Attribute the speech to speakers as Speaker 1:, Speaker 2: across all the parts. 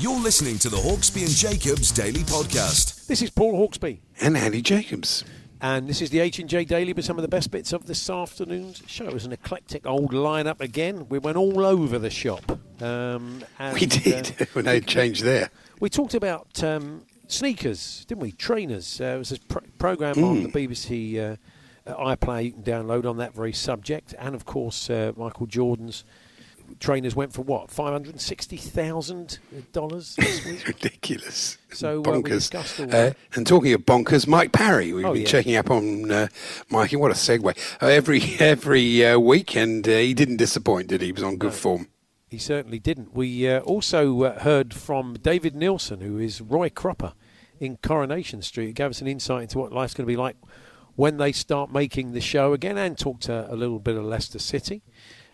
Speaker 1: You're listening to the Hawksbee and Jacobs Daily Podcast.
Speaker 2: This is Paul Hawksbee,
Speaker 3: and Andy Jacobs.
Speaker 2: and this is the H and J Daily with some of the best bits of this afternoon's show. It was an eclectic old lineup again. We went all over the shop. Um, and,
Speaker 3: We did.
Speaker 2: uh,
Speaker 3: when they changed there.
Speaker 2: we talked about um, sneakers, didn't we? Trainers. Uh, it was a pr- program on the BBC uh, uh, iPlayer you can download on that very subject, and of course uh, Michael Jordan's trainers went for what five hundred sixty thousand dollars this week.
Speaker 3: Ridiculous.
Speaker 2: So, uh, we
Speaker 3: bonkers.
Speaker 2: all
Speaker 3: Uh,
Speaker 2: that.
Speaker 3: and talking of bonkers, Mike Parry. We've
Speaker 2: Oh,
Speaker 3: been
Speaker 2: yeah.
Speaker 3: checking up on uh, Mikey. What a segue. Uh, every every uh, week, and uh, he didn't disappoint, did he? He was on good form.
Speaker 2: He certainly didn't. We uh, also uh, heard from David Neilson, who is Roy Cropper in Coronation Street. He gave us an insight into what life's going to be like when they start making the show again and talked a little bit of Leicester City.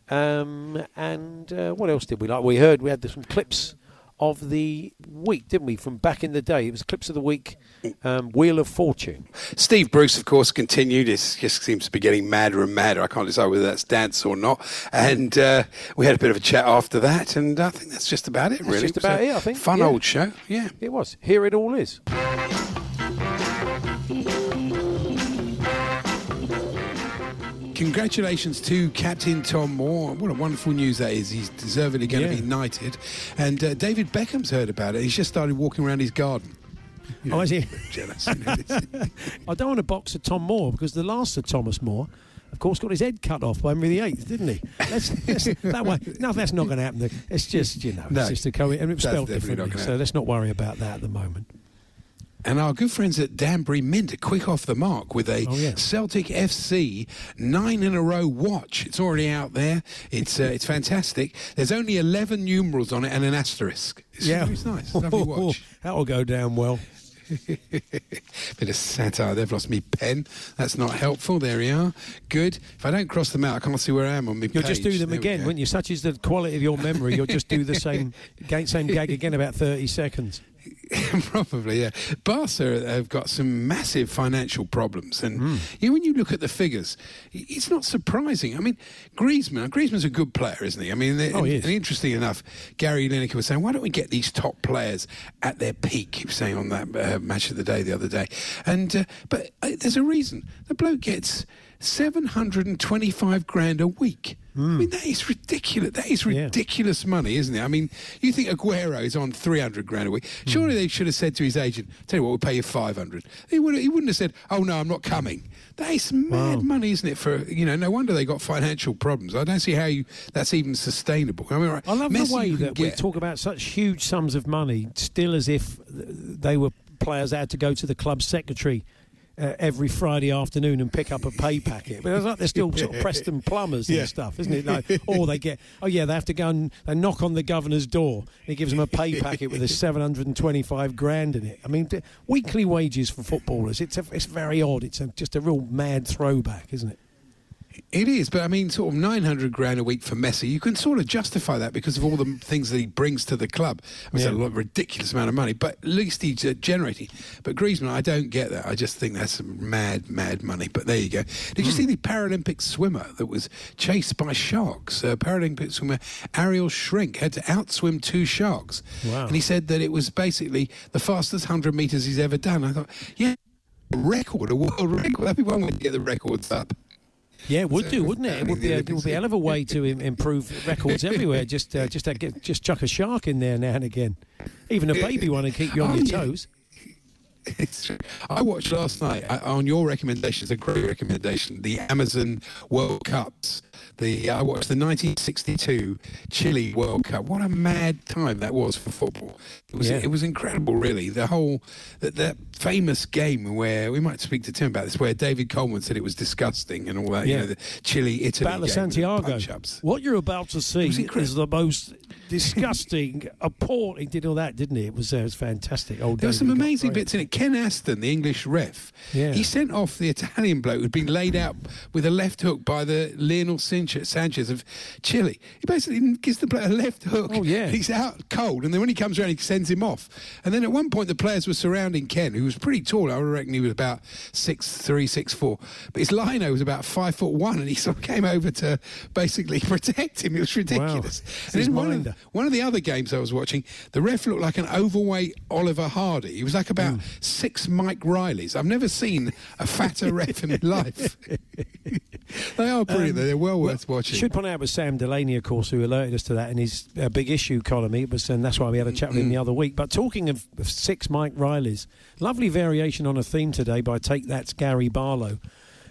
Speaker 2: Um, and uh, what else did we like? We heard we had some clips of the week, didn't we, from back in the day? It was clips of the week, um, Wheel of Fortune.
Speaker 3: Steve Bruce, of course, continued. It just seems to be getting madder and madder. I can't decide whether that's dance or not. And uh, we had a bit of a chat after that, and I think that's just about it,
Speaker 2: That's
Speaker 3: really.
Speaker 2: just about
Speaker 3: a
Speaker 2: it, I think.
Speaker 3: Fun
Speaker 2: Yeah.
Speaker 3: old show, yeah.
Speaker 2: It was. Here it all is.
Speaker 3: Congratulations to Captain Tom Moore. What a wonderful news that is. He's deservedly going
Speaker 2: Yeah.
Speaker 3: to be knighted. And uh, David Beckham's heard about it. He's just started walking around his garden. You
Speaker 2: Oh, is he?
Speaker 3: Jealous. you know,
Speaker 2: I don't want to box of Tom Moore because the last Sir Thomas Moore, of course, got his head cut off by Henry VIII, didn't he? Let's, let's, that way, no, that's not going to happen. It's just, you know, it's just a co- and it was spelled differently. So let's not worry about that at the moment.
Speaker 3: And our good friends at Danbury Mint are quick off the mark with a
Speaker 2: Oh, yeah.
Speaker 3: Celtic FC nine in a row watch. It's already out there. It's uh, it's fantastic. There's only 11 numerals on it and an asterisk. It's, it's nice. Lovely watch.
Speaker 2: That'll go down well.
Speaker 3: Bit of satire. They've lost me pen. That's not helpful. There we are. Good. If I don't cross them out, I can't see where I am on my
Speaker 2: You'll
Speaker 3: page.
Speaker 2: just do them
Speaker 3: There
Speaker 2: again, won't you? Such is the quality of your memory. You'll just do the same, same gag again about 30 seconds.
Speaker 3: Probably, yeah. Barca have got some massive financial problems, and
Speaker 2: Hmm.
Speaker 3: you know, when you look at the figures, it's not surprising. I mean, Griezmann, Griezmann's a good player, isn't he? I mean,
Speaker 2: Oh, he is.
Speaker 3: and interesting enough, Gary Lineker was saying, why don't we get these top players at their peak? He was saying on that uh, match of the day the other day, and uh, but uh, there's a reason. The bloke gets seven hundred and twenty-five grand a week. I mean, that is ridiculous. That is
Speaker 2: Hmm. Yeah.
Speaker 3: ridiculous money, isn't it? I mean, you think Aguero is on 300 grand a week. Surely they should have said to his agent, tell you what, we'll pay you 500. He, would, he wouldn't have said, oh, no, I'm not coming. That is mad
Speaker 2: Wow.
Speaker 3: money, isn't it? For, you know, no wonder they got financial problems. I don't see how you that's even sustainable. I mean, right,
Speaker 2: I love
Speaker 3: Messi
Speaker 2: the way that we talk about such huge sums of money, still as if they were players had to go to the club secretary uh, every Friday afternoon and pick up a pay packet. But it's like they're still sort of Preston plumbers
Speaker 3: Yeah.
Speaker 2: and stuff, isn't it? Like, or they get, oh yeah, they have to go and they knock on the governor's door. And he gives them a pay packet with a 725 grand in it. I mean, weekly wages for footballers, it's, a, it's very odd. It's a, just a real mad throwback, isn't it?
Speaker 3: It is, but I mean, sort of 900 grand a week for Messi, you can sort of justify that because of all the things that he brings to the club. I mean,
Speaker 2: Yeah.
Speaker 3: It's a lot, ridiculous amount of money, but at least he's uh, generating. But Griezmann, I don't get that. I just think that's some mad, mad money. But there you go. Did
Speaker 2: Hmm.
Speaker 3: you see the Paralympic swimmer that was chased by sharks? Uh, Paralympic swimmer Ariel Shrink had to outswim two sharks.
Speaker 2: Wow.
Speaker 3: And he said that it was basically the fastest 100 metres he's ever done. I thought, yeah, a record, a world record. That'd be one way to get the records up.
Speaker 2: Yeah, it would
Speaker 3: So,
Speaker 2: do, wouldn't it? It would be a, it would be a hell of a way to improve records everywhere. Just uh, just uh, get, just chuck a shark in there now and again, even a baby one, and keep you on
Speaker 3: Oh,
Speaker 2: your
Speaker 3: yeah.
Speaker 2: toes.
Speaker 3: It's true. I watched last night I, on your recommendation. It's a great recommendation. The Amazon World Cups. The I watched the 1962 Chile World Cup. What a mad time that was for football. It was
Speaker 2: Yeah.
Speaker 3: it was incredible, really. The whole that, that famous game where we might speak to Tim about this, where David Coleman said it was disgusting and all that. You
Speaker 2: Yeah.
Speaker 3: know, the Chile Italy
Speaker 2: Battle
Speaker 3: game the
Speaker 2: Santiago. What you're about to see is the most disgusting, appalling. He did all that, didn't he? It was uh, it was fantastic. Old
Speaker 3: There were some amazing bits in it. Ken Aston, the English ref,
Speaker 2: Yeah.
Speaker 3: he sent off the Italian bloke who'd been laid out with a left hook by the Leonel Sanchez Sanchez of Chile. He basically gives the player a left hook.
Speaker 2: Oh, yeah.
Speaker 3: He's out cold, and then when he comes around, he sends him off. And then at one point, the players were surrounding Ken, who was pretty tall. I reckon he was about six three, six four, but his lino was about five foot one, and he sort of came over to basically protect him. It was ridiculous.
Speaker 2: It's
Speaker 3: And
Speaker 2: his
Speaker 3: in one of. One of the other games I was watching, the ref looked like an overweight Oliver Hardy. He was like about
Speaker 2: Hmm.
Speaker 3: six Mike Rileys. I've never seen a fatter ref in my life. they are brilliant. though. They're well worth watching.
Speaker 2: Should point out it was Sam Delaney, of course, who alerted us to that in his uh, big issue column. It was, and that's why we had a chat with him the other week. But talking of, of six Mike Rileys, lovely variation on a theme today by Take That's Gary Barlow,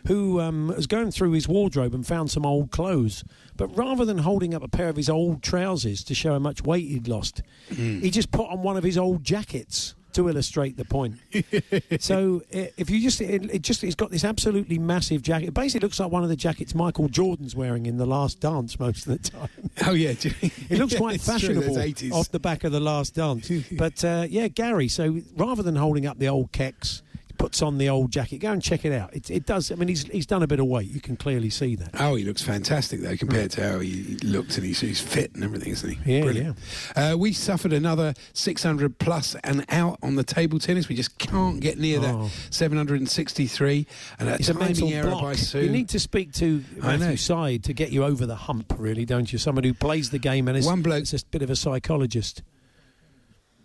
Speaker 2: who um, was going through his wardrobe and found some old clothes. But rather than holding up a pair of his old trousers to show how much weight he'd lost, he just put on one of his old jackets to illustrate the point. so if you just it, it just it's got this absolutely massive jacket. It basically looks like one of the jackets Michael Jordan's wearing in the Last Dance most of the time.
Speaker 3: oh yeah,
Speaker 2: It looks quite
Speaker 3: true,
Speaker 2: fashionable off the back of the Last Dance. but uh, yeah, Gary. So rather than holding up the old kecks, he puts on the old jacket. Go and check it out. It, it does. I mean, he's he's done a bit of weight. You can clearly see that.
Speaker 3: Oh, he looks fantastic though compared to how he looked, and he's, he's fit and everything, isn't he?
Speaker 2: Yeah,
Speaker 3: Brilliant. Uh, we suffered another 600 plus and out on the table tennis. We just can't get near
Speaker 2: Oh.
Speaker 3: that 763. And
Speaker 2: It's a mental
Speaker 3: error
Speaker 2: block.
Speaker 3: by Sue.
Speaker 2: You need to speak to. Matthew Syed to get you over the hump, really, don't you? Someone who plays the game and is
Speaker 3: One bloke-
Speaker 2: is just a bit of a psychologist.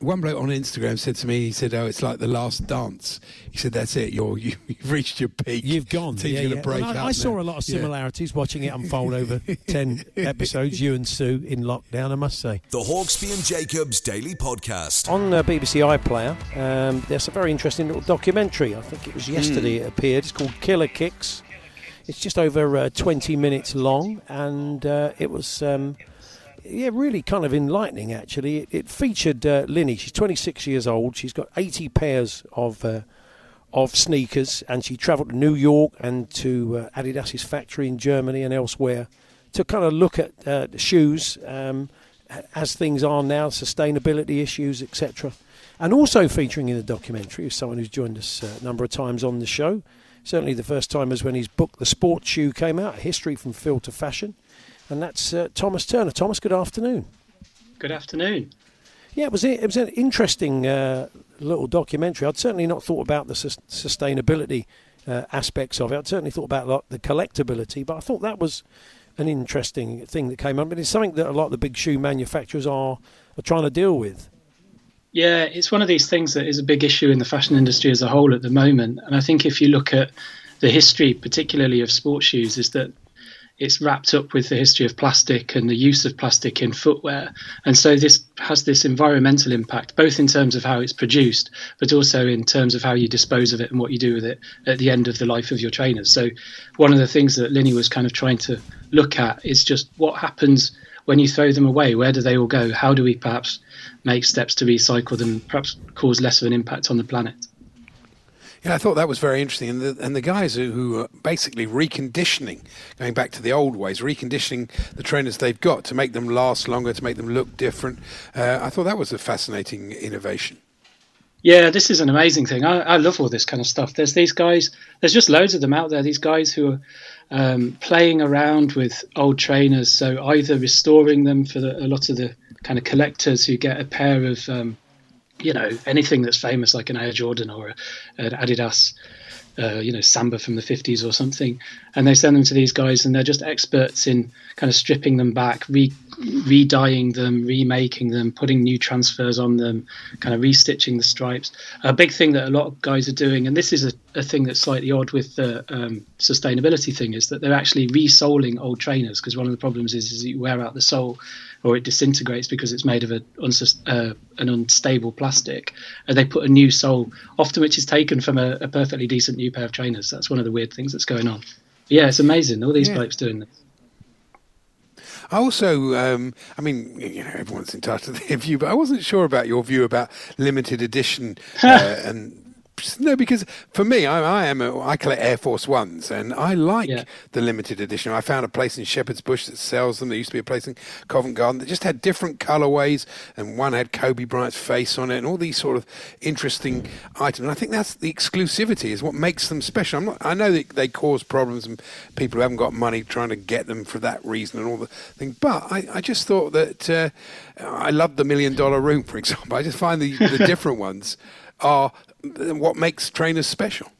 Speaker 3: One bloke on Instagram said to me, he said, "Oh, it's like the last dance." He said, "That's it. You're you, you've reached your peak.
Speaker 2: You've gone.
Speaker 3: Team's
Speaker 2: yeah,
Speaker 3: going to
Speaker 2: yeah.
Speaker 3: break
Speaker 2: And I, I saw
Speaker 3: now."
Speaker 2: a lot of
Speaker 3: Yeah.
Speaker 2: similarities watching it unfold over 10 episodes, you and Sue in lockdown, I must say.
Speaker 1: The Hawksbee and Jacobs Daily Podcast.
Speaker 2: On uh, BBC iPlayer, um, there's a very interesting little documentary. I think it was yesterday it appeared. It's called Killer Kicks. It's just over uh, 20 minutes long, and uh, it was, um, yeah, really kind of enlightening. Actually, it, it featured uh, Linny. She's 26 years old. She's got 80 pairs of uh, of sneakers, and she travelled to New York and to uh, Adidas's factory in Germany and elsewhere to kind of look at uh, the shoes um, as things are now, sustainability issues, etc. And also featuring in the documentary is someone who's joined us uh, a number of times on the show. Certainly, the first time was when his book, The Sports Shoe, came out, A History from Field to Fashion. And that's uh, Thomas Turner. Thomas, good afternoon.
Speaker 4: Good afternoon.
Speaker 2: Yeah, it was it was an interesting uh, little documentary. I'd certainly not thought about the sus- sustainability uh, aspects of it. I'd certainly thought about like, the collectability, but I thought that was an interesting thing that came up. But it's something that a lot of the big shoe manufacturers are are trying to deal with.
Speaker 4: Yeah, it's one of these things that is a big issue in the fashion industry as a whole at the moment. And I think if you look at the history, particularly of sports shoes, is that it's wrapped up with the history of plastic and the use of plastic in footwear. And so this has this environmental impact, both in terms of how it's produced, but also in terms of how you dispose of it and what you do with it at the end of the life of your trainers. So one of the things that Linny was kind of trying to look at is just what happens when you throw them away. Where do they all go? How do we perhaps make steps to recycle them, perhaps cause less of an impact on the planet?
Speaker 3: Yeah, I thought that was very interesting, and the, and the guys who, who are basically reconditioning, going back to the old ways, reconditioning the trainers they've got to make them last longer, to make them look different. Uh, I thought that was a fascinating innovation.
Speaker 4: Yeah, this is an amazing thing. I, I love all this kind of stuff. There's these guys, there's just loads of them out there, these guys who are um, playing around with old trainers. So either restoring them for the, a lot of the kind of collectors who get a pair of, um, you know, anything that's famous like an Air Jordan or an Adidas. Uh, you know, Samba from the 50s or something, and they send them to these guys, and they're just experts in kind of stripping them back, re- re-dyeing them, remaking them, putting new transfers on them, kind of restitching the stripes. A big thing that a lot of guys are doing, and this is a, a thing that's slightly odd with the um, sustainability thing, is that they're actually resoling old trainers because one of the problems is, is you wear out the sole or it disintegrates because it's made of a, uh, an unstable plastic, and they put a new sole, often which is taken from a, a, perfectly decent new pair of trainers. That's one of the weird things that's going on. But yeah, it's amazing. All these yeah. blokes doing this.
Speaker 3: I also, um, I mean, you know, everyone's entitled to their view, but I wasn't sure about your view about limited edition uh, and no, because for me, I, I am a, I collect Air Force Ones, and I like yeah. the limited edition. I found a place in Shepherd's Bush that sells them. There used to be a place in Covent Garden that just had different colorways, and one had Kobe Bryant's face on it, and all these sort of interesting items. And I think that's the exclusivity is what makes them special. I'm not, I know that they cause problems, and people who haven't got money trying to get them for that reason and all the thing. But I, I just thought that uh, I love the Million Dollar Room, for example. I just find the, the different ones are what makes trainers special.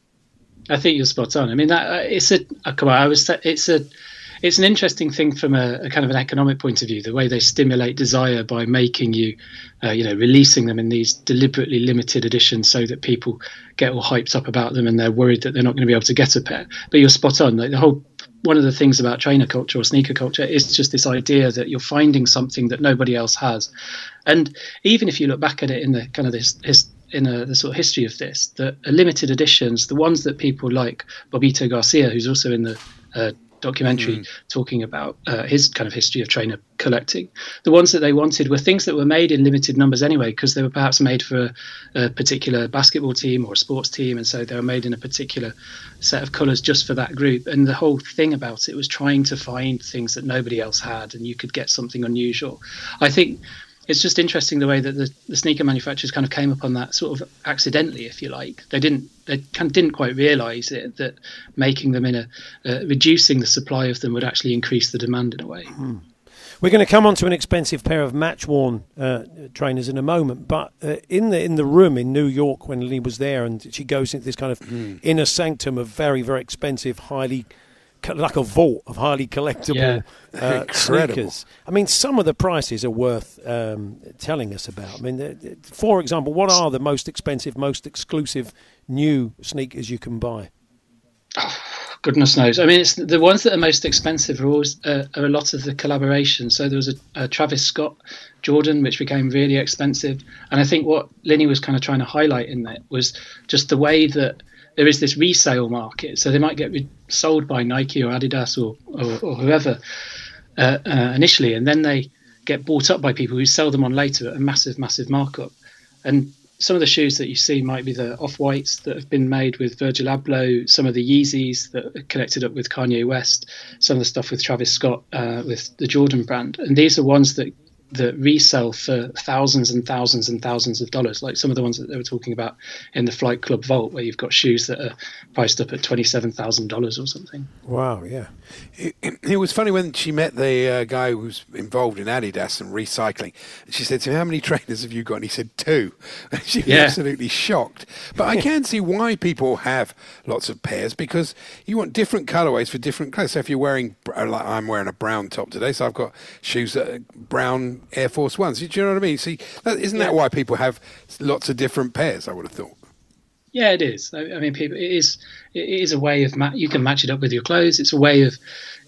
Speaker 4: I think you're spot on. I mean, that uh, it's a uh, come on. I was it's a it's an interesting thing from a, a, kind of an economic point of view. The way they stimulate desire by making you, uh, you know, releasing them in these deliberately limited editions, so that people get all hyped up about them and they're worried that they're not going to be able to get a pair. But you're spot on. Like the whole one of the things about trainer culture or sneaker culture is just this idea that you're finding something that nobody else has. And even if you look back at it in the kind of this, this in a, the sort of history of this that limited editions, the ones that people like Bobbito Garcia, who's also in the uh, documentary mm. talking about uh, his kind of history of trainer collecting. The ones that they wanted were things that were made in limited numbers anyway, because they were perhaps made for a, a, particular basketball team or a sports team, and so they were made in a particular set of colours just for that group. And the whole thing about it was trying to find things that nobody else had, and you could get something unusual. I think it's just interesting the way that the, the, sneaker manufacturers kind of came upon that sort of accidentally, if you like. They didn't they kind of didn't quite realise it that making them in a uh, reducing the supply of them would actually increase the demand in a way. Hmm.
Speaker 2: We're going to come on to an expensive pair of match worn uh, trainers in a moment, but uh, in the in the room in New York when Lee was there, and she goes into this kind of mm. inner sanctum of very very expensive, highly like a vault of highly collectible yeah. uh, sneakers. I mean, some of the prices are worth um, telling us about. I mean, for example, what are the most expensive, most exclusive new sneakers you can buy?
Speaker 4: Oh, goodness knows. I mean, it's the ones that are most expensive are always uh, are a lot of the collaborations. So there was a, a, Travis Scott Jordan, which became really expensive, and I think what Linny was kind of trying to highlight in that was just the way that there is this resale market. So they might get sold by Nike or Adidas or, or, or whoever uh, uh, initially, and then they get bought up by people who sell them on later at a massive, massive markup. And some of the shoes that you see might be the off whites that have been made with Virgil Abloh, some of the Yeezys that are connected up with Kanye West, some of the stuff with Travis Scott uh, with the Jordan brand. And these are ones that that resell for thousands and thousands and thousands of dollars, like some of the ones that they were talking about in the Flight Club Vault, where you've got shoes that are priced up at twenty-seven thousand dollars or something.
Speaker 2: Wow, yeah.
Speaker 3: It, it, was funny when she met the uh, guy who was involved in Adidas and recycling, and she said to him, "How many trainers have you got?" And he said, two. And she was yeah. absolutely shocked. But I can see why people have lots of pairs because you want different colorways for different clothes. So if you're wearing, like I'm wearing a brown top today, so I've got shoes that are brown Air Force Ones. Do you know what I mean? See, that, isn't yeah. that why people have lots of different pairs? I would have thought.
Speaker 4: Yeah, it is. I, mean, people. It is. It is a way of ma- you can match it up with your clothes. It's a way of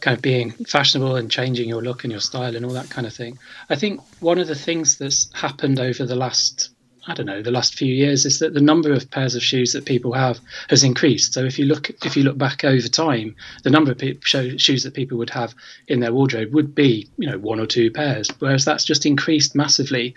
Speaker 4: kind of being fashionable and changing your look and your style and all that kind of thing. I think one of the things that's happened over the last I don't know the last few years is that the number of pairs of shoes that people have has increased. So if you look if you look back over time, the number of pe- shoes that people would have in their wardrobe would be you know one or two pairs, whereas that's just increased massively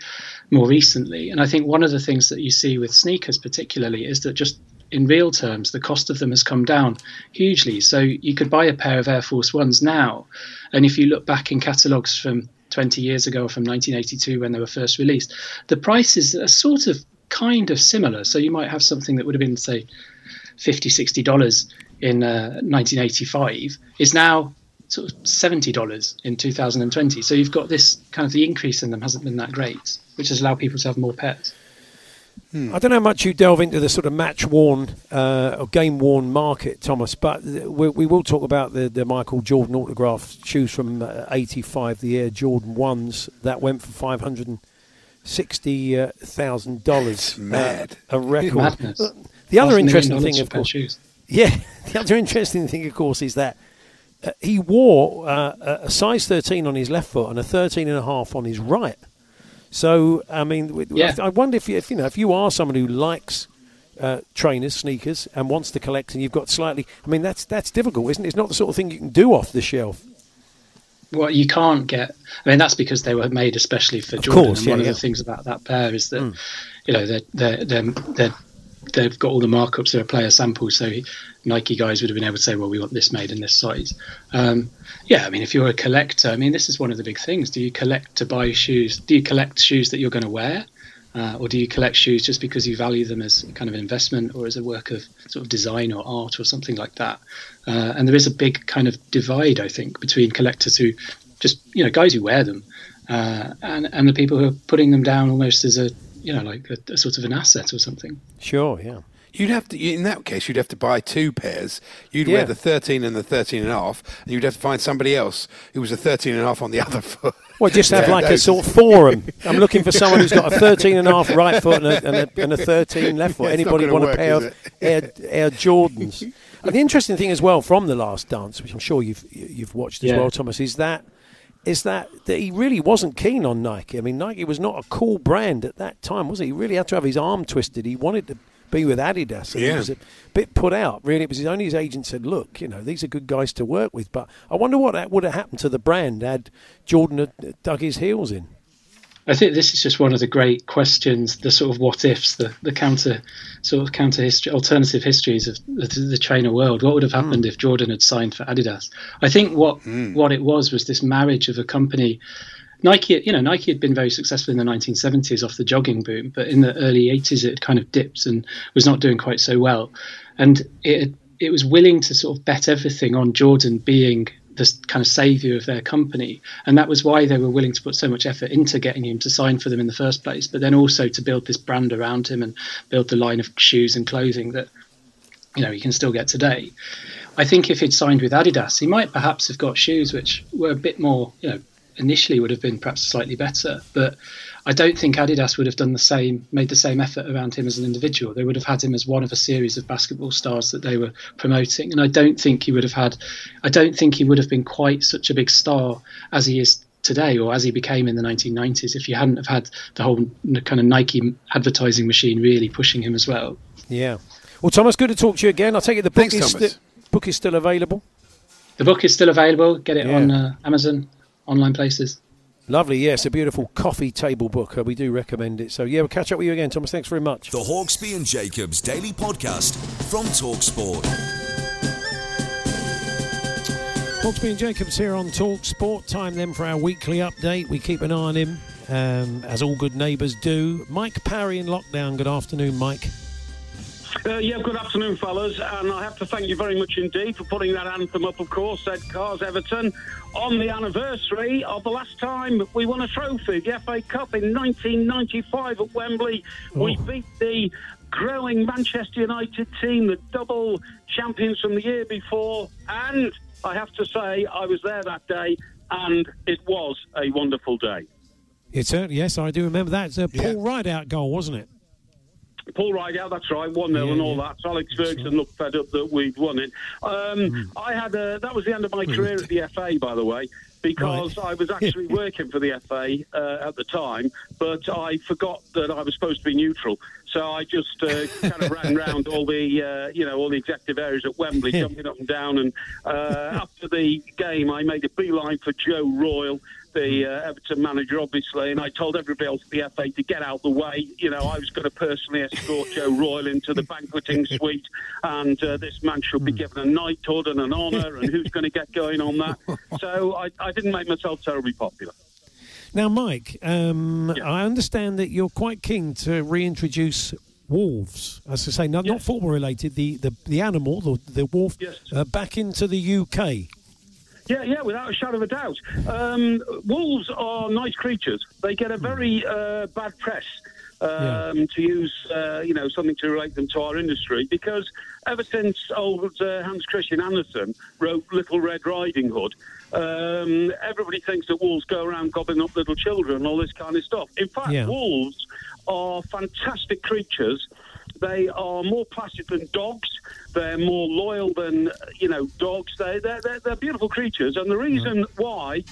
Speaker 4: more recently. And I think one of the things that you see with sneakers particularly is that just in real terms, the cost of them has come down hugely. So you could buy a pair of Air Force Ones now, and if you look back in catalogues from 20 years ago from 1982 when they were first released, the prices are sort of kind of similar. So you might have something that would have been, say, 50 $60 in uh, 1985 is now sort of $70 in 2020. So you've got this kind of the increase in them hasn't been that great, which has allowed people to have more pets.
Speaker 2: I don't know how much you delve into the sort of match worn uh, or game worn market, Thomas, but we, we, will talk about the, the Michael Jordan autograph shoes from uh, 85, the Air Jordan 1s that went for $560,000.
Speaker 3: Uh, mad.
Speaker 4: a
Speaker 2: record.
Speaker 4: Madness.
Speaker 2: The other interesting thing, of course.
Speaker 4: Shoes.
Speaker 2: Yeah, the other interesting thing, of course, is that uh, he wore uh, a size 13 on his left foot and a 13 and a half on his right. So, I mean, yeah. I wonder if you, if you know if you are someone who likes uh, trainers, sneakers, and wants to collect, and you've got slightly. I mean, that's that's difficult, isn't it? It's not the sort of thing you can do off the shelf.
Speaker 4: Well, you can't get. I mean, that's because they were made especially for Jordan. Course, and yeah, one of the things about that pair is that, mm. you know, they're, they're, they're, they're they've got all the markups. They're a player sample, so Nike guys would have been able to say, "Well, we want this made in this size." Um, yeah, I mean, if you're a collector, I mean, this is one of the big things. Do you collect to buy shoes? Do you collect shoes that you're going to wear, uh, or do you collect shoes just because you value them as kind of an investment or as a work of sort of design or art or something like that? Uh, and there is a big kind of divide, I think, between collectors who just you know guys who wear them uh, and and the people who are putting them down almost as a you know, like a, a sort of an asset or something.
Speaker 2: Sure, yeah.
Speaker 3: You'd have to, in that case, you'd have to buy two pairs. You'd yeah. wear the 13 and the 13 and a half, and you'd have to find somebody else who was a 13 and a half on the other foot.
Speaker 2: Well, just have yeah, like a sort of forum. I'm looking for someone who's got a 13 and a half right foot and a, and a, and a 13 left foot. Yeah, Anybody want work, a pair of Air, Air Jordans? and the interesting thing as well from the last dance, which I'm sure you've you've watched as well, Thomas, is that is that, that he really wasn't keen on Nike. I mean, Nike was not a cool brand at that time, was he? He really had to have his arm twisted. He wanted to be with Adidas. And yeah. He was a bit put out, really. It was only his agent said, look, you know, these are good guys to work with. But I wonder what that would have happened to the brand had Jordan dug his heels in.
Speaker 4: I think this is just one of the great questions, the sort of what ifs, the, the counter sort of counter history, alternative histories of the, the trainer world. What would have happened mm. if Jordan had signed for Adidas? I think what mm. what it was was this marriage of a company. Nike, you know, Nike had been very successful in the 1970s off the jogging boom, but in the early 80s it had kind of dipped and was not doing quite so well, and it it was willing to sort of bet everything on Jordan being the kind of savior of their company, and that was why they were willing to put so much effort into getting him to sign for them in the first place. But then also to build this brand around him and build the line of shoes and clothing that you know he can still get today. I think if he'd signed with Adidas, he might perhaps have got shoes which were a bit more, you know, initially would have been perhaps slightly better, but I don't think Adidas would have done the same, made the same effort around him as an individual. They would have had him as one of a series of basketball stars that they were promoting, and I don't think he would have had, I don't think he would have been quite such a big star as he is today or as he became in the 1990s if you hadn't have had the whole kind of Nike advertising machine really pushing him as well.
Speaker 2: Yeah. Well, Thomas, good to talk to you again. I'll take it the book, Thanks, is, sti- book is still available.
Speaker 4: The book is still available. Get it yeah. on uh, Amazon, online places.
Speaker 2: Lovely, yes, a beautiful coffee table book. Uh, we do recommend it. So, yeah, we'll catch up with you again, Thomas. Thanks very much.
Speaker 1: The Hawksbee and Jacobs Daily Podcast from Talksport.
Speaker 2: Hawksbee and Jacobs here on Talksport. Time then for our weekly update. We keep an eye on him, um, as all good neighbours do. Mike Parry in lockdown. Good afternoon, Mike.
Speaker 5: Uh, yeah, good afternoon, fellas. And I have to thank you very much indeed for putting that anthem up, of course, said Cars Everton, on the anniversary of the last time we won a trophy, the FA Cup in 1995 at Wembley. Oh. We beat the growing Manchester United team, the double champions from the year before. And I have to say, I was there that day, and it was a wonderful day.
Speaker 2: It's a, yes, I do remember that. It's a Paul yeah. Rideout goal, wasn't it?
Speaker 5: Paul Rideout, that's right, 1 0 yeah, and all yeah. that. So Alex Ferguson right. looked fed up that we'd won it. Um, mm. I had a, that was the end of my career at the FA, by the way, because right. I was actually working for the FA uh, at the time, but I forgot that I was supposed to be neutral. So I just uh, kind of ran around all the, uh, you know, all the executive areas at Wembley, jumping up and down. And uh, after the game, I made a beeline for Joe Royle, the uh, Everton manager, obviously, and I told everybody else at the FA to get out the way. You know, I was going to personally escort Joe Royle into the banqueting suite, and uh, this man should be hmm. given a knighthood and an honour, and who's going to get going on that? So I, I, didn't make myself terribly popular.
Speaker 2: Now, Mike, um, yeah. I understand that you're quite keen to reintroduce wolves, as I say, not, yes. not football related, the, the, the animal, the, the wolf, yes. uh, back into the UK.
Speaker 5: Yeah, yeah, without a shadow of a doubt. Um, wolves are nice creatures. They get a very uh, bad press. um, to use, uh, you know, something to relate them to our industry. Because ever since old uh, Hans Christian Andersen wrote Little Red Riding Hood, um, everybody thinks that wolves go around gobbling up little children and all this kind of stuff. In fact,
Speaker 2: Yeah.
Speaker 5: wolves are fantastic creatures. They are more placid than dogs. They're more loyal than you know dogs. They they're, they're, they're beautiful creatures, and the reason why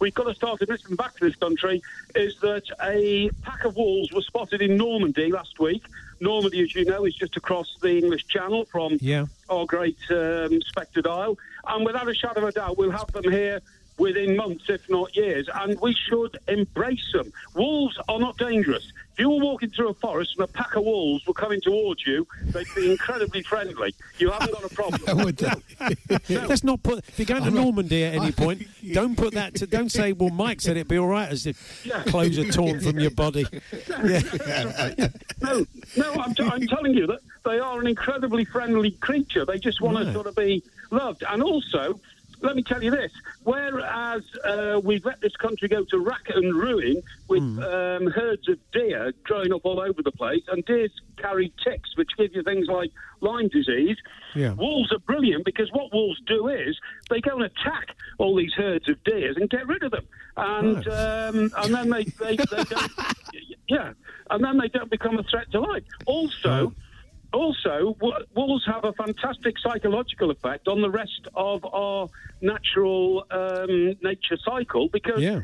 Speaker 5: we've got to start listening back to this country is that a pack of wolves was spotted in Normandy last week. Normandy, as you know, is just across the English Channel from
Speaker 2: Yeah.
Speaker 5: our great um, Spectred Isle. And without a shadow of a doubt, we'll have them here within months, if not years. And we should embrace them. Wolves are not dangerous. If you were walking through a forest and a pack of wolves were coming towards you, they'd be incredibly friendly. You haven't got a problem.
Speaker 3: Would they?
Speaker 2: Let's not put. If you're going to Normandy at any point, don't put that. To, don't say, "Well, Mike said it'd be all right," as if
Speaker 5: Yeah.
Speaker 2: clothes are torn from your body.
Speaker 5: No, no, I'm, t- I'm telling you that they are an incredibly friendly creature. They just want
Speaker 2: Right.
Speaker 5: to sort of be loved. And also, let me tell you this: whereas uh, we've let this country go to rack and ruin with
Speaker 2: Hmm.
Speaker 5: um, herds of deer growing up all over the place, and deers carry ticks, which give you things like Lyme disease.
Speaker 2: Yeah.
Speaker 5: Wolves are brilliant because what wolves do is they go and attack all these herds of deers and get rid of them, and um, and then they they, they don't, yeah, and then they don't become a threat to life. Also. Also, w- wolves have a fantastic psychological effect on the rest of our natural um, nature cycle because
Speaker 2: Yeah.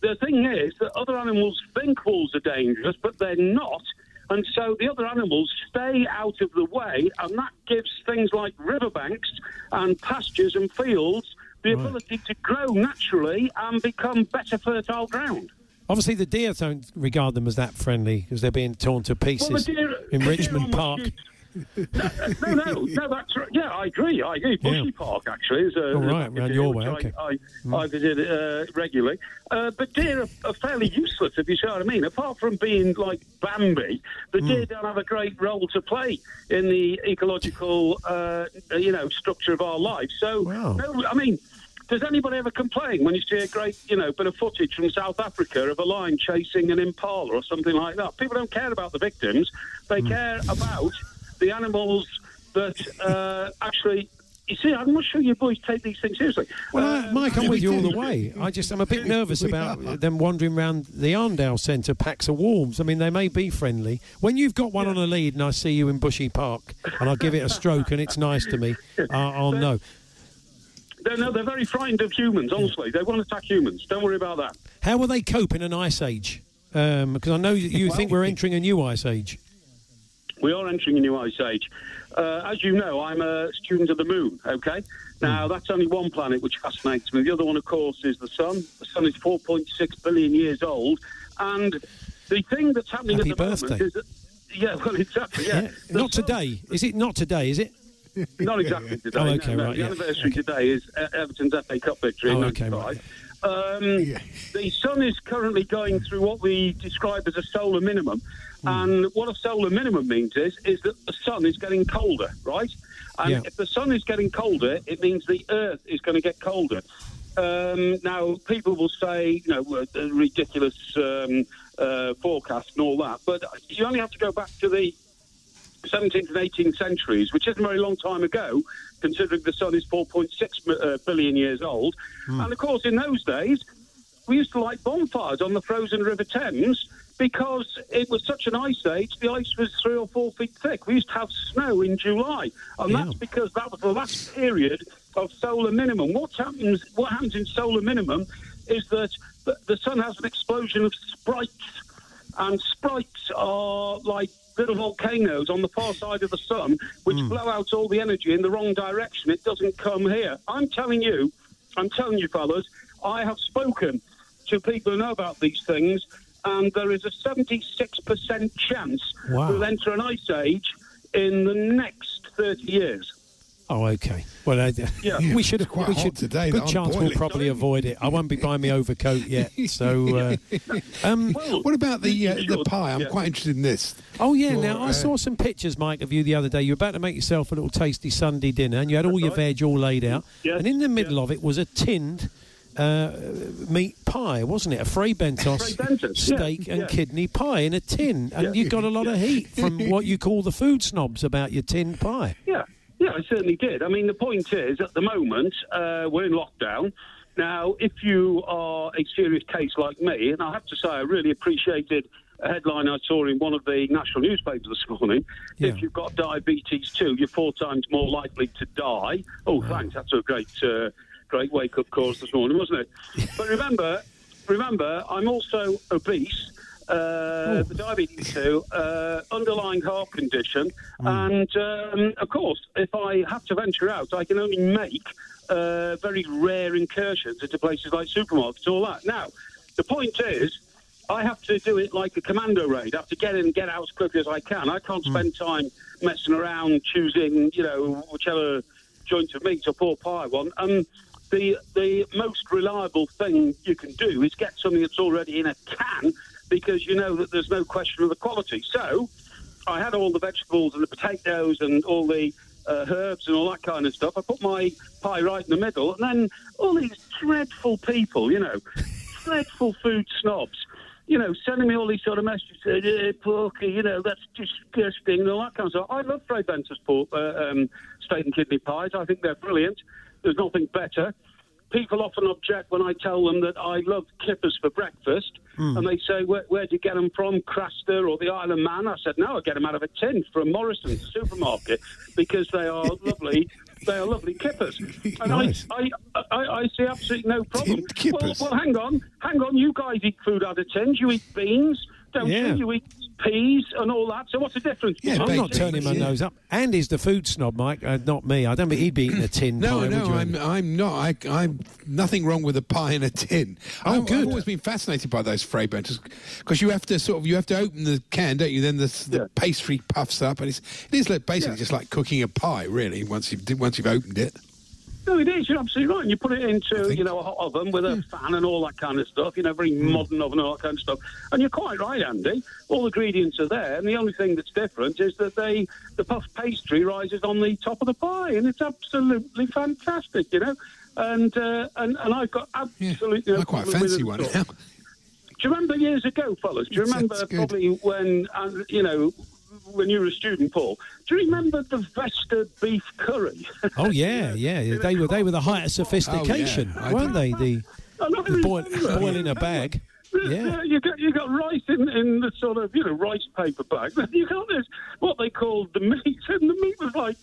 Speaker 5: the thing is that other animals think wolves are dangerous, but they're not. And so the other animals stay out of the way, and that gives things like riverbanks and pastures and fields the
Speaker 2: Right.
Speaker 5: ability to grow naturally and become better fertile ground.
Speaker 2: Obviously, the deer don't regard them as that friendly because they're being torn to pieces
Speaker 5: deer-
Speaker 2: in Richmond Park.
Speaker 5: used- no, no, no, that's right. Yeah, I agree. I agree. Bushy
Speaker 2: Yeah.
Speaker 5: Park actually is a,
Speaker 2: Oh, right,
Speaker 5: a
Speaker 2: your way,
Speaker 5: I,
Speaker 2: okay.
Speaker 5: I, I visit uh, regularly. Uh, but deer are, are fairly useless, if you see what I mean. Apart from being like Bambi, the deer don't have a great role to play in the ecological, uh, you know, structure of our life. So,
Speaker 2: Wow.
Speaker 5: no, I mean. Does anybody ever complain when you see a great, you know, bit of footage from South Africa of a lion chasing an impala or something like that? People don't care about the victims; they care about the animals that uh, actually. You see, I'm not sure you boys take these things seriously.
Speaker 2: Well,
Speaker 5: Uh,
Speaker 2: Mike, I'm
Speaker 3: yeah,
Speaker 2: with you all the way. I just, I'm a bit nervous about them wandering around the Arndale Centre, packs of wolves. I mean, they may be friendly. When you've got one on a lead and I see you in Bushy Park and I give it a stroke and it's nice to me, I I'll know.
Speaker 5: They're, no, they're very frightened of humans. Honestly, they won't attack humans. Don't worry about that.
Speaker 2: How will they cope in an ice age? Because I know you you think we're entering a new ice age.
Speaker 5: We are entering a new ice age. Uh, as you know, I'm a student of the moon, okay? Now,
Speaker 2: Hmm.
Speaker 5: that's only one planet which fascinates me. The other one, of course, is the sun. The sun is 4.6 billion years old. And the thing that's happening
Speaker 2: Happy
Speaker 5: at the moment is that. Yeah, well, exactly, yeah.
Speaker 2: Yeah. Not
Speaker 5: sun-
Speaker 2: today. Is it not today, is it?
Speaker 5: Not exactly today.
Speaker 2: Oh, okay,
Speaker 5: no, no.
Speaker 2: right,
Speaker 5: The
Speaker 2: yeah.
Speaker 5: anniversary
Speaker 2: Okay.
Speaker 5: today is Everton's FA Cup victory
Speaker 2: Oh, okay, right.
Speaker 5: Um,
Speaker 3: Yeah.
Speaker 5: The sun is currently going through what we describe as a solar minimum.
Speaker 2: Hmm.
Speaker 5: And what a solar minimum means is, is that the sun is getting colder, right? And
Speaker 2: Yeah.
Speaker 5: if the sun is getting colder, it means the earth is going to get colder. Um, now, people will say, you know, ridiculous um, uh, forecast and all that, but you only have to go back to the 17th and 18th centuries, which isn't a very long time ago, considering the sun is 4.6 mi- uh, billion years old. And of course, in those days, we used to light bonfires on the frozen River Thames because it was such an ice age, the ice was three or four feet thick. We used to have snow in July, and
Speaker 2: Yeah.
Speaker 5: that's because that was the last period of solar minimum. What happens? What happens in solar minimum is that the sun has an explosion of sprites, and sprites are like little volcanoes on the far side of the sun, which hmm. blow out all the energy in the wrong direction. It doesn't come here. I'm telling you, I'm telling you, fellas, I have spoken to people who know about these things, and there is a 76% chance
Speaker 2: Wow.
Speaker 5: we'll enter an ice age in the next 30 years.
Speaker 2: Oh, okay. Well, uh,
Speaker 5: Yeah.
Speaker 2: we should.
Speaker 3: have. quite
Speaker 2: we
Speaker 3: hot
Speaker 2: should.
Speaker 3: today,
Speaker 2: Good
Speaker 3: though. I'm
Speaker 2: chance we'll probably avoid it. I won't be buying my overcoat yet. So, uh, um,
Speaker 5: Well,
Speaker 3: What about the uh, the pie? I'm
Speaker 5: yeah.
Speaker 3: quite interested in this.
Speaker 2: oh yeah.
Speaker 3: Well,
Speaker 2: Now I
Speaker 3: uh,
Speaker 2: saw some pictures, Mike, of you the other day. You were about to make yourself a little tasty Sunday dinner, and you had all your
Speaker 5: right.
Speaker 2: veg all laid out.
Speaker 5: Yes,
Speaker 2: And in the middle
Speaker 5: yeah.
Speaker 2: of it was a tinned uh, meat pie, wasn't it? A Fray Bentos
Speaker 5: Fray Bentos, yeah,
Speaker 2: steak and
Speaker 5: yeah.
Speaker 2: kidney pie in a tin, and
Speaker 5: Yeah.
Speaker 2: you got a lot of heat from what you call the food snobs about your tin pie.
Speaker 5: Yeah, yeah, I certainly did. I mean, the point is, at the moment, uh, we're in lockdown. Now, if you are a serious case like me, and I have to say, I really appreciated a headline I saw in one of the national newspapers this morning.
Speaker 2: Yeah.
Speaker 5: If you've got diabetes too, you're four times more likely to die. Oh, thanks. That's a great, uh, great wake-up call this morning, wasn't it? but remember, remember, I'm also obese. Uh, the diabetes too, uh, underlying heart condition, and um, of course, if I have to venture out, I can only make uh, very rare incursions into places like supermarkets, all that. Now, the point is, I have to do it like a commando raid. I have to get in and get out as quickly as I can. I can't spend time messing around choosing, you know, whichever joint of meat or pork pie I want. And the the most reliable thing you can do is get something that's already in a can because you know that there's no question of the quality. So I had all the vegetables and the potatoes and all the uh, herbs and all that kind of stuff. I put my pie right in the middle, and then all these dreadful people, you know, dreadful food snobs, you know, sending me all these sort of messages, eh, porky, you know, that's disgusting, and all that kind of stuff. I love Fray Bentos pork, uh, um, steak and kidney pies. I think they're brilliant. There's nothing better. People often object when I tell them that I love kippers for breakfast, hmm. and they say, Where, "Where'd you get them from, Craster or the Isle of Man?" I said, "No, I get them out of a tin from Morrison's supermarket because they are lovely. They are lovely kippers." And
Speaker 2: Nice.
Speaker 5: I, I, I, I see absolutely no problem. Well, well, hang on, hang on. You guys eat food out of tins. You eat beans, don't
Speaker 2: Yeah.
Speaker 5: you? You eat peas and all that. So what's the difference?
Speaker 3: Yeah,
Speaker 2: I'm not turning my
Speaker 3: yeah.
Speaker 2: nose up. Andy's the food snob, Mike, uh, not me. I don't think he'd be eating a tin
Speaker 3: No,
Speaker 2: pie.
Speaker 3: no,
Speaker 2: would
Speaker 3: I'm, I'm not. I, I'm nothing wrong with a pie in a tin.
Speaker 2: Oh,
Speaker 3: I've,
Speaker 2: good.
Speaker 3: I've always been fascinated by those Fray Bentos because you have to sort of you have to open the can, don't you? Then the, the
Speaker 5: Yeah.
Speaker 3: pastry puffs up, and it's it is like basically
Speaker 5: Yeah.
Speaker 3: just like cooking a pie, really. Once you've once you've opened it.
Speaker 5: No, it is. You're absolutely right. And you put it into, you know, a hot oven with a fan and all that kind of stuff. You know, very modern oven and all that kind of stuff. And you're quite right, Andy. All the ingredients are there, and the only thing that's different is that they, the puff pastry rises on the top of the pie, and it's absolutely fantastic. You know. And, uh, and and I've got
Speaker 3: Yeah,
Speaker 5: absolutely no
Speaker 3: I quite fancy one
Speaker 5: Do you remember years ago, fellas? Do you remember probably when, uh, you know, when you were a student, Paul? Do you remember the Vesta beef curry?
Speaker 2: Oh yeah, yeah. They were they were the height of oh, sophistication,
Speaker 3: I
Speaker 2: weren't they? The, the boil,
Speaker 5: remember.
Speaker 2: boil in a bag. Yeah.
Speaker 5: Yeah, you got you got rice in, in the sort of you know rice paper bag. You got this what they called the meat, and the meat was like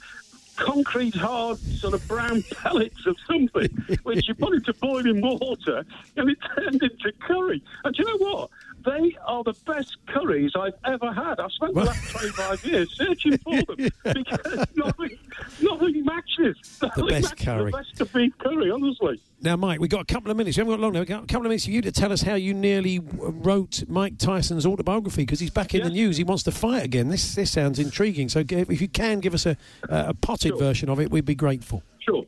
Speaker 5: concrete hard sort of brown pellets of something, which you put into boiling water, and it turned into curry. And do you know what? They are the best curries I've ever had. I've spent the last 25 years searching for them because nothing, nothing matches. Nothing
Speaker 2: best
Speaker 5: matches
Speaker 2: curry.
Speaker 5: The best of beef curry, honestly.
Speaker 2: Now, Mike, we've got a couple of minutes. We haven't got long now. We've got a couple of minutes for you to tell us how you nearly wrote Mike Tyson's autobiography because he's back in the news. He wants to fight again. This this sounds intriguing. So, if you can give us a, a potted
Speaker 5: Sure.
Speaker 2: version of it, we'd be grateful.
Speaker 5: Sure.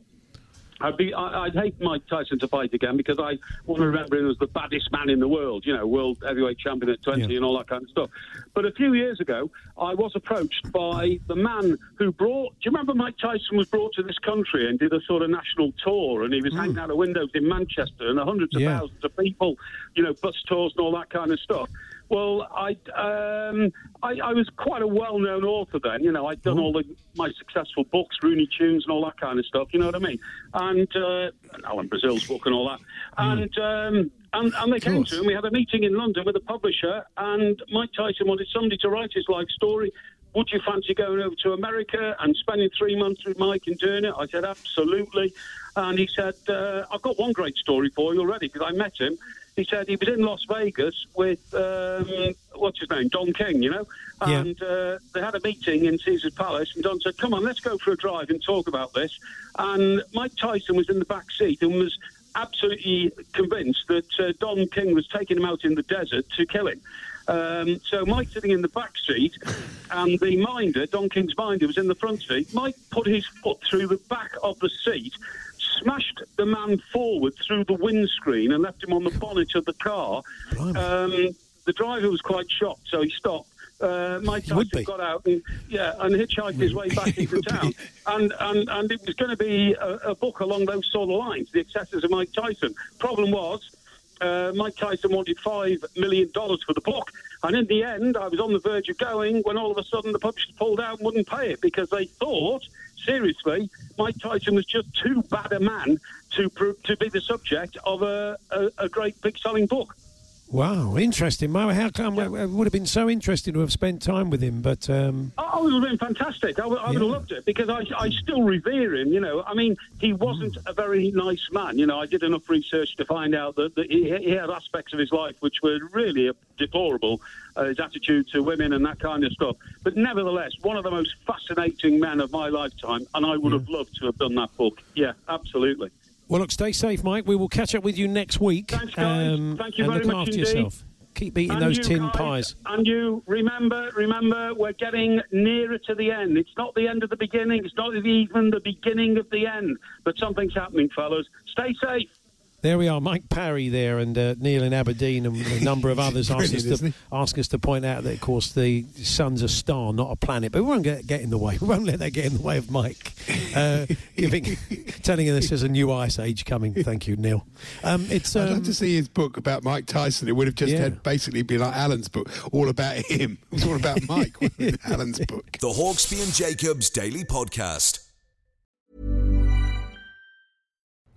Speaker 5: I'd be, I, I'd hate Mike Tyson to fight again because I want to remember him as the baddest man in the world, you know, world heavyweight champion at 20
Speaker 2: Yeah.
Speaker 5: and all that kind of stuff. But a few years ago, I was approached by the man who brought, do you remember Mike Tyson was brought to this country and did a sort of national tour and he was hmm. hanging out of windows in Manchester and hundreds of
Speaker 2: Yeah.
Speaker 5: thousands of people, you know, bus tours and all that kind of stuff. Well, I, um, I, I was quite a well-known author then. You know, I'd done all the, my successful books, Rooney Tunes, and all that kind of stuff. You know what I mean? And, uh, Alan Brazil's book and all that. And um, and, and they came to, and we had a meeting in London with a publisher. And Mike Tyson wanted somebody to write his life story. Would you fancy going over to America and spending three months with Mike and doing it? I said absolutely. And he said, uh, I've got one great story for you already because I met him. He said he was in Las Vegas with um, what's his name, Don King, you know,
Speaker 2: Yeah.
Speaker 5: and uh, they had a meeting in Caesar's Palace, and Don said, "Come on, let's go for a drive and talk about this." And Mike Tyson was in the back seat and was absolutely convinced that uh, Don King was taking him out in the desert to kill him. Um, so Mike sitting in the back seat, and the minder, Don King's minder, was in the front seat. Mike put his foot through the back of the seat, smashed the man forward through the windscreen, and left him on the bonnet of the car. Um, the driver was quite shocked, so he stopped, uh, Mike Tyson got out and yeah, and hitchhiked his way back into town, and, and and it was going to be a, a book along those sort of lines, The Excesses of Mike Tyson. Problem was, uh, Mike Tyson wanted five million dollars for the book, and in the end, I was on the verge of going when all of a sudden the publishers pulled out and wouldn't pay it because they thought, seriously, Mike Tyson was just too bad a man to to be the subject of a, a, a great big selling book.
Speaker 2: Wow, interesting, Mo. How come it would have been so interesting to have spent time with him? But um,
Speaker 5: Oh, it would have been fantastic. I would, I would
Speaker 2: Yeah.
Speaker 5: have loved it because I, I still revere him. You know, I mean, he wasn't a very nice man. You know, I did enough research to find out that, that he, he had aspects of his life which were really deplorable. Uh, his attitude to women and that kind of stuff. But nevertheless, one of the most fascinating men of my lifetime, and I would have loved to have done that book. Yeah, absolutely.
Speaker 2: Well, look, stay safe, Mike. We will catch up with you next week. Um,
Speaker 5: Thanks, guys. Thank you
Speaker 2: and
Speaker 5: very
Speaker 2: look
Speaker 5: much
Speaker 2: after
Speaker 5: indeed.
Speaker 2: yourself. Keep eating
Speaker 5: And
Speaker 2: those tin
Speaker 5: guys,
Speaker 2: pies.
Speaker 5: And you remember, remember, we're getting nearer to the end. It's not the end of the beginning. It's not even the beginning of the end. But something's happening, fellas. Stay safe.
Speaker 2: There we are, Mike Parry there, and uh, Neil in Aberdeen, and a number of others asked us to ask us to point out that, of course, the sun's a star, not a planet. But we won't get, get in the way. We won't let that get in the way of Mike uh, giving, telling us there's a new ice age coming. Thank you, Neil. Um, it's
Speaker 3: I'd
Speaker 2: um,
Speaker 3: like to see his book about Mike Tyson. It would have just
Speaker 2: Yeah.
Speaker 3: had basically been like Alan's book, all about him. It was all about Mike, wasn't? Alan's book.
Speaker 1: The Hawksbee and Jacobs Daily Podcast.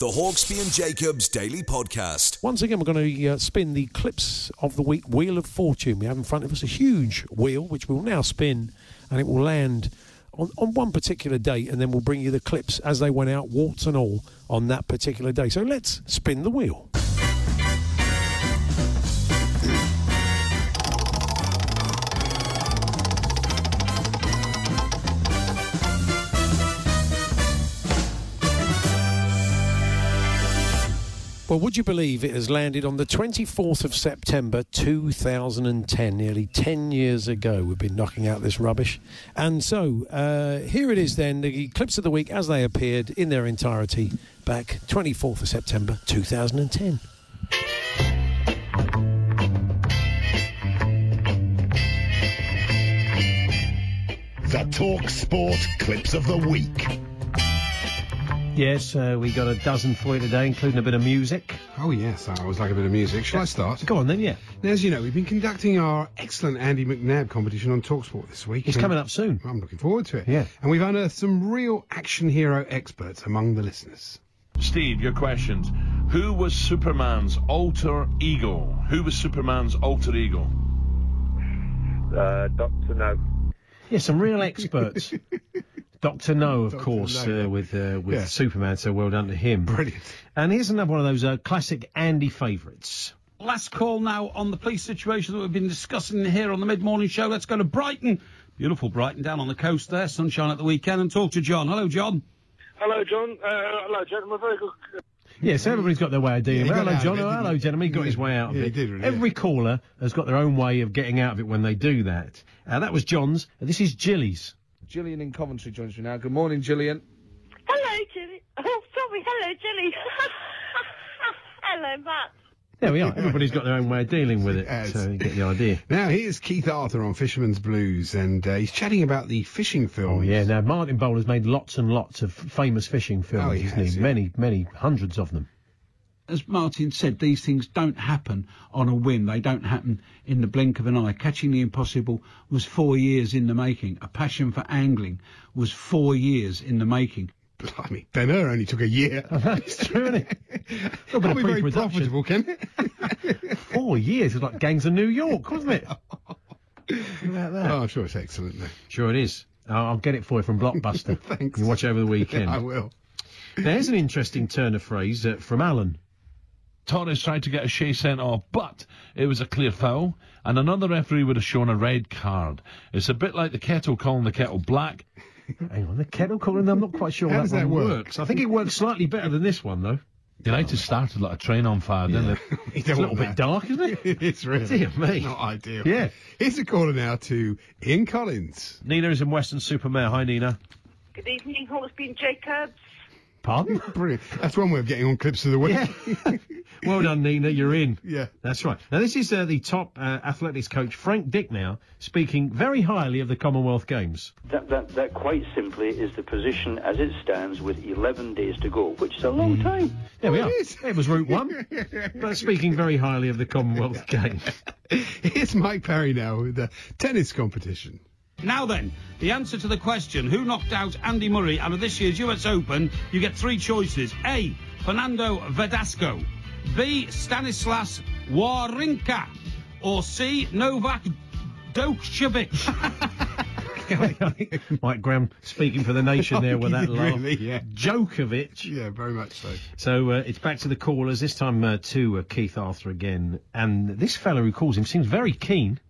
Speaker 1: The Hawksbee and Jacobs Daily Podcast.
Speaker 2: Once again, we're going to uh, spin the clips of the week Wheel of Fortune. We have in front of us a huge wheel, which we'll now spin, and it will land on, on one particular date, and then we'll bring you the clips as they went out, warts and all, on that particular day. So let's spin the wheel. Well, would you believe it has landed on the 24th of September 2010, nearly 10 years ago? We've been knocking out this rubbish. And so uh, here it is then, the clips of the week as they appeared in their entirety back 24th of September 2010.
Speaker 6: The Talk Sport Clips of the Week.
Speaker 2: Yes, uh, we got a dozen for you today, including a bit of music.
Speaker 3: Oh, yes, I always like a bit of music. Shall I start?
Speaker 2: Go on then, yeah.
Speaker 3: Now, as you know, we've been conducting our excellent Andy McNab competition on Talksport this week.
Speaker 2: It's coming up soon.
Speaker 3: I'm looking forward to it.
Speaker 2: Yeah.
Speaker 3: And we've unearthed some real action hero experts among the listeners.
Speaker 6: Steve, your questions. Who was Superman's alter ego? Who was Superman's alter ego?
Speaker 7: Uh, Doctor No.
Speaker 2: Yeah, some real experts. Doctor No, of
Speaker 3: Dr.
Speaker 2: course,
Speaker 3: No.
Speaker 2: uh, with uh, with
Speaker 3: Yeah.
Speaker 2: Superman. So well done to him.
Speaker 3: Brilliant.
Speaker 2: And here's another one of those uh, classic Andy favourites.
Speaker 8: last call now on the police situation that we've been discussing here on the mid morning show. Let's go to Brighton. Beautiful Brighton down on the coast there, sunshine at the weekend, and talk to John. Hello, John.
Speaker 7: Hello, John. Uh, hello, gentlemen. Very good.
Speaker 2: Yes, everybody's got their way of dealing
Speaker 3: Yeah,
Speaker 2: with
Speaker 3: he
Speaker 2: it. Hello,
Speaker 3: out of
Speaker 2: John.
Speaker 3: it,
Speaker 2: hello,
Speaker 3: he?
Speaker 2: gentlemen. He got his way out of
Speaker 3: Yeah, he
Speaker 2: it.
Speaker 3: did, really,
Speaker 2: Every caller has got their own way of getting out of it when they do that. Uh, that was John's. This is Jilly's.
Speaker 9: Gillian in Coventry joins me now. Good morning, Gillian.
Speaker 10: Hello, Jilly. Oh, sorry. Hello, Jilly. Hello, Matt.
Speaker 2: There we are. Everybody's got their own way of dealing with it.
Speaker 3: Yes.
Speaker 2: So you get the idea.
Speaker 3: Now, here's Keith Arthur on Fisherman's Blues, and uh, he's chatting about the fishing film.
Speaker 2: Oh, yeah. Now, Martin Bowler's made lots and lots of famous fishing films,
Speaker 3: Oh, he
Speaker 2: hasn't
Speaker 3: has,
Speaker 2: he?
Speaker 3: yeah.
Speaker 2: Many, many hundreds of them.
Speaker 8: As Martin said, these things don't happen on a whim. They don't happen in the blink of an eye. Catching the Impossible was four years in the making. A passion for angling was four years in the making.
Speaker 3: Blimey, Ben Hur only took a year.
Speaker 2: That's true, isn't it? A little bit
Speaker 3: Can't
Speaker 2: of
Speaker 3: be very profitable, can it?
Speaker 2: Four years. It's like Gangs of New York, wasn't it? Think about that.
Speaker 3: Oh, I'm sure it's excellent, though.
Speaker 2: Sure it is. I'll I'll get it for you from Blockbuster.
Speaker 3: Thanks.
Speaker 2: You watch over the weekend.
Speaker 3: I will.
Speaker 2: There's an interesting turn of phrase uh, from Alan.
Speaker 6: Torres tried to get O'Shea sent off, but it was a clear foul, and another referee would have shown a red card. It's a bit like the kettle calling the kettle black.
Speaker 2: Hang on, the kettle calling. I'm not quite sure
Speaker 3: How
Speaker 2: that
Speaker 3: does
Speaker 2: one
Speaker 3: that work?
Speaker 2: works. I think it works slightly better than this one, though.
Speaker 6: United started like a train on fire, didn't
Speaker 3: You
Speaker 6: they?
Speaker 2: It's a little
Speaker 3: want
Speaker 2: bit dark, isn't it?
Speaker 3: it's really
Speaker 2: Dear me.
Speaker 3: not ideal.
Speaker 2: Yeah.
Speaker 3: Here's a caller now to Ian Collins.
Speaker 2: Nina is in Weston-super-Mare. Hi, Nina.
Speaker 10: Good evening, Hawksbee and Jacobs.
Speaker 2: Pardon?
Speaker 3: Brilliant. That's one way of getting on clips of the week.
Speaker 2: Yeah. well done, Nina. You're in.
Speaker 3: Yeah.
Speaker 2: That's right. Now, this is uh, the top uh, athletics coach, Frank Dick, now speaking very highly of the Commonwealth Games.
Speaker 11: That, that, that quite simply is the position as it stands with 11 days to go, which is a long time.
Speaker 2: There we are.
Speaker 3: is.
Speaker 2: It was Route 1. but speaking very highly of the Commonwealth Games.
Speaker 3: Here's Mike Parry now with the tennis competition.
Speaker 8: Now then, the answer to the question who knocked out Andy Murray out of this year's US Open, you get three choices. A. Fernando Verdasco. B. Stanislas Wawrinka. Or C. Novak Djokovic.
Speaker 2: Mike Graham speaking for the nation there with that laugh.
Speaker 3: Really, yeah.
Speaker 2: Djokovic.
Speaker 3: Yeah, very much so.
Speaker 2: So uh, it's back to the callers, this time uh, to uh, Keith Arthur again. And this fellow who calls him seems very keen.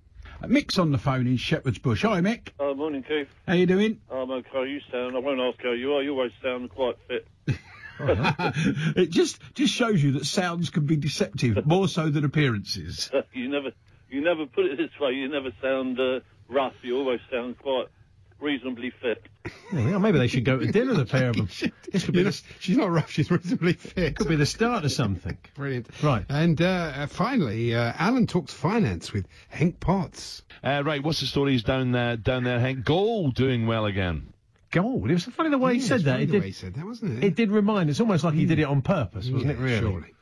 Speaker 8: Mick's on the phone in Shepherd's Bush. Hi, Mick.
Speaker 7: Oh, morning, Keith.
Speaker 8: How you doing?
Speaker 7: I'm okay. You sound. I won't ask how you are. You always sound quite fit.
Speaker 8: it just just shows you that sounds can be deceptive, more so than appearances.
Speaker 7: you never, you never put it this way. You never sound uh, rough. You always sound quite reasonably fit.
Speaker 2: Yeah, well, maybe they should go to dinner, the pair of them. This could be,
Speaker 3: know,
Speaker 2: the,
Speaker 3: she's not rough, she's reasonably fit.
Speaker 2: could be the start of something.
Speaker 3: Brilliant.
Speaker 2: Right.
Speaker 3: And uh, uh, finally, uh, Alan talks finance with Hank Potts.
Speaker 6: Uh, right, what's the stories down there? Down there, Hank. Goal doing well again.
Speaker 2: Gold. It was funny the way he said
Speaker 3: it's
Speaker 2: that.
Speaker 3: funny
Speaker 2: It
Speaker 3: the
Speaker 2: did,
Speaker 3: way he said that, wasn't it?
Speaker 2: it did remind. It's almost like he did it on purpose, wasn't it? Really.
Speaker 3: Surely.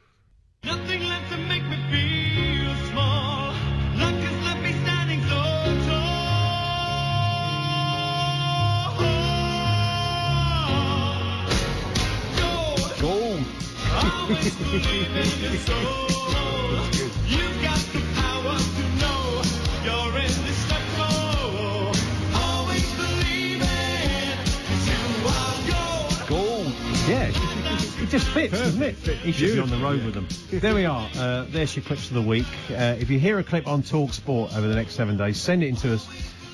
Speaker 2: Yeah, it, just fits, doesn't it? He should be on the road with them. There we are. Uh, there's your clips of the week. Uh, if you hear a clip on Talk Sport over the next seven days, send it in to us.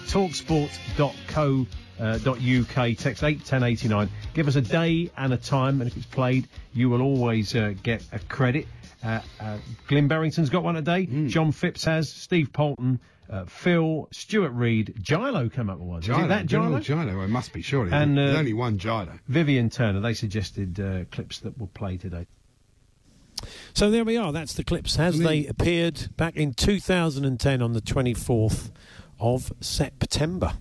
Speaker 2: Talksport.co. Uh, .uk text eight ten eighty nine. Give us a day and a time, and if it's played, you will always uh, get a credit. Uh, uh, Glyn Barrington's got one today. John Phipps has. Steve Polton, uh, Phil, Stuart Reed, Gilo came up with one. Is it that
Speaker 3: General
Speaker 2: Gilo?
Speaker 3: Gilo, it must be, surely.
Speaker 2: And,
Speaker 3: There's
Speaker 2: uh,
Speaker 3: only one Gilo.
Speaker 2: Vivian Turner. They suggested uh, clips that will play today.
Speaker 12: So there we are. That's the clips as they appeared back in 2010 on the 24th of September.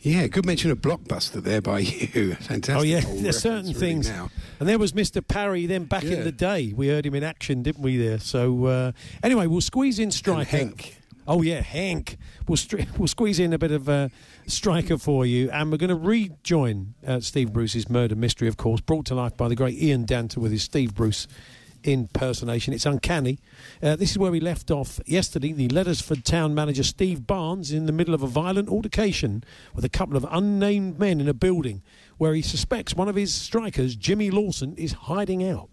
Speaker 3: Yeah, good mention of Blockbuster there by you. Fantastic.
Speaker 12: Oh yeah, there's certain
Speaker 3: really
Speaker 12: things.
Speaker 3: Now.
Speaker 12: And there was Mr. Parry. Then back
Speaker 3: Yeah.
Speaker 12: in the day, we heard him in action, didn't we? There. So uh, anyway, we'll squeeze in striker.
Speaker 3: Hank.
Speaker 12: Oh yeah, Hank. We'll stri- we'll squeeze in a bit of uh, striker for you, and we're going to rejoin uh, Steve Bruce's murder mystery, of course, brought to life by the great Ian Danter with his Steve Bruce impersonation. It's uncanny. Uh, this is where we left off yesterday. The Lettersford town manager Steve Barnes in the middle of a violent altercation with a couple of unnamed men in a building where he suspects one of his strikers, Jimmy Lawson, is hiding out.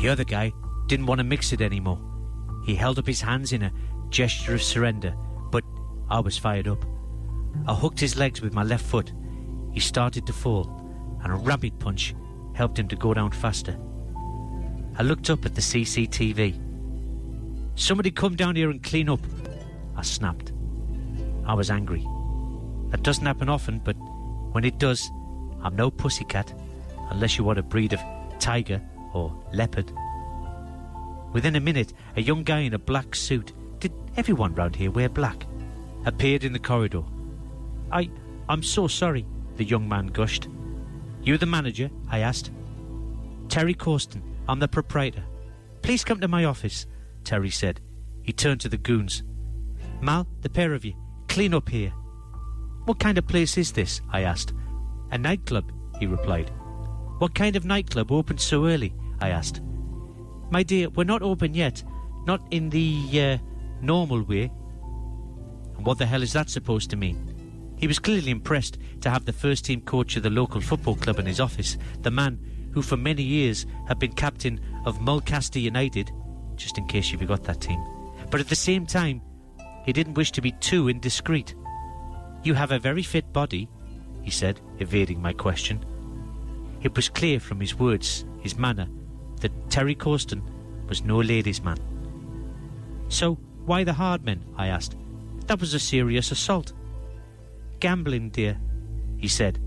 Speaker 13: The other guy didn't want to mix it anymore. He held up his hands in a gesture of surrender, but I was fired up. I hooked his legs with my left foot. He started to fall, and a rabbit punch helped him to go down faster. I looked up at the CCTV. Somebody come down here and clean up. I snapped. I was angry. That doesn't happen often, but when it does, I'm no pussycat, unless you want a breed of tiger or leopard. Within a minute, a young guy in a black suit, did everyone round here wear black, appeared in the corridor. I, I'm so sorry, the young man gushed. You the manager? I asked. Terry Corsten, I'm the proprietor. Please come to my office, Terry said. He turned to the goons. Mal, the pair of you, clean up here. What kind of place is this? I asked. A nightclub, he replied. What kind of nightclub opens so early? I asked. My dear, we're not open yet. Not in the, uh, normal way. And what the hell is that supposed to mean? He was clearly impressed to have the first team coach of the local football club in his office, the man who for many years had been captain of Mulcaster United, just in case you forgot that team. But at the same time, he didn't wish to be too indiscreet. You have a very fit body, he said, evading my question. It was clear from his words, his manner, that Terry Corsten was no ladies' man. So, why the hard men? I asked. That was a serious assault. Gambling, dear, he said.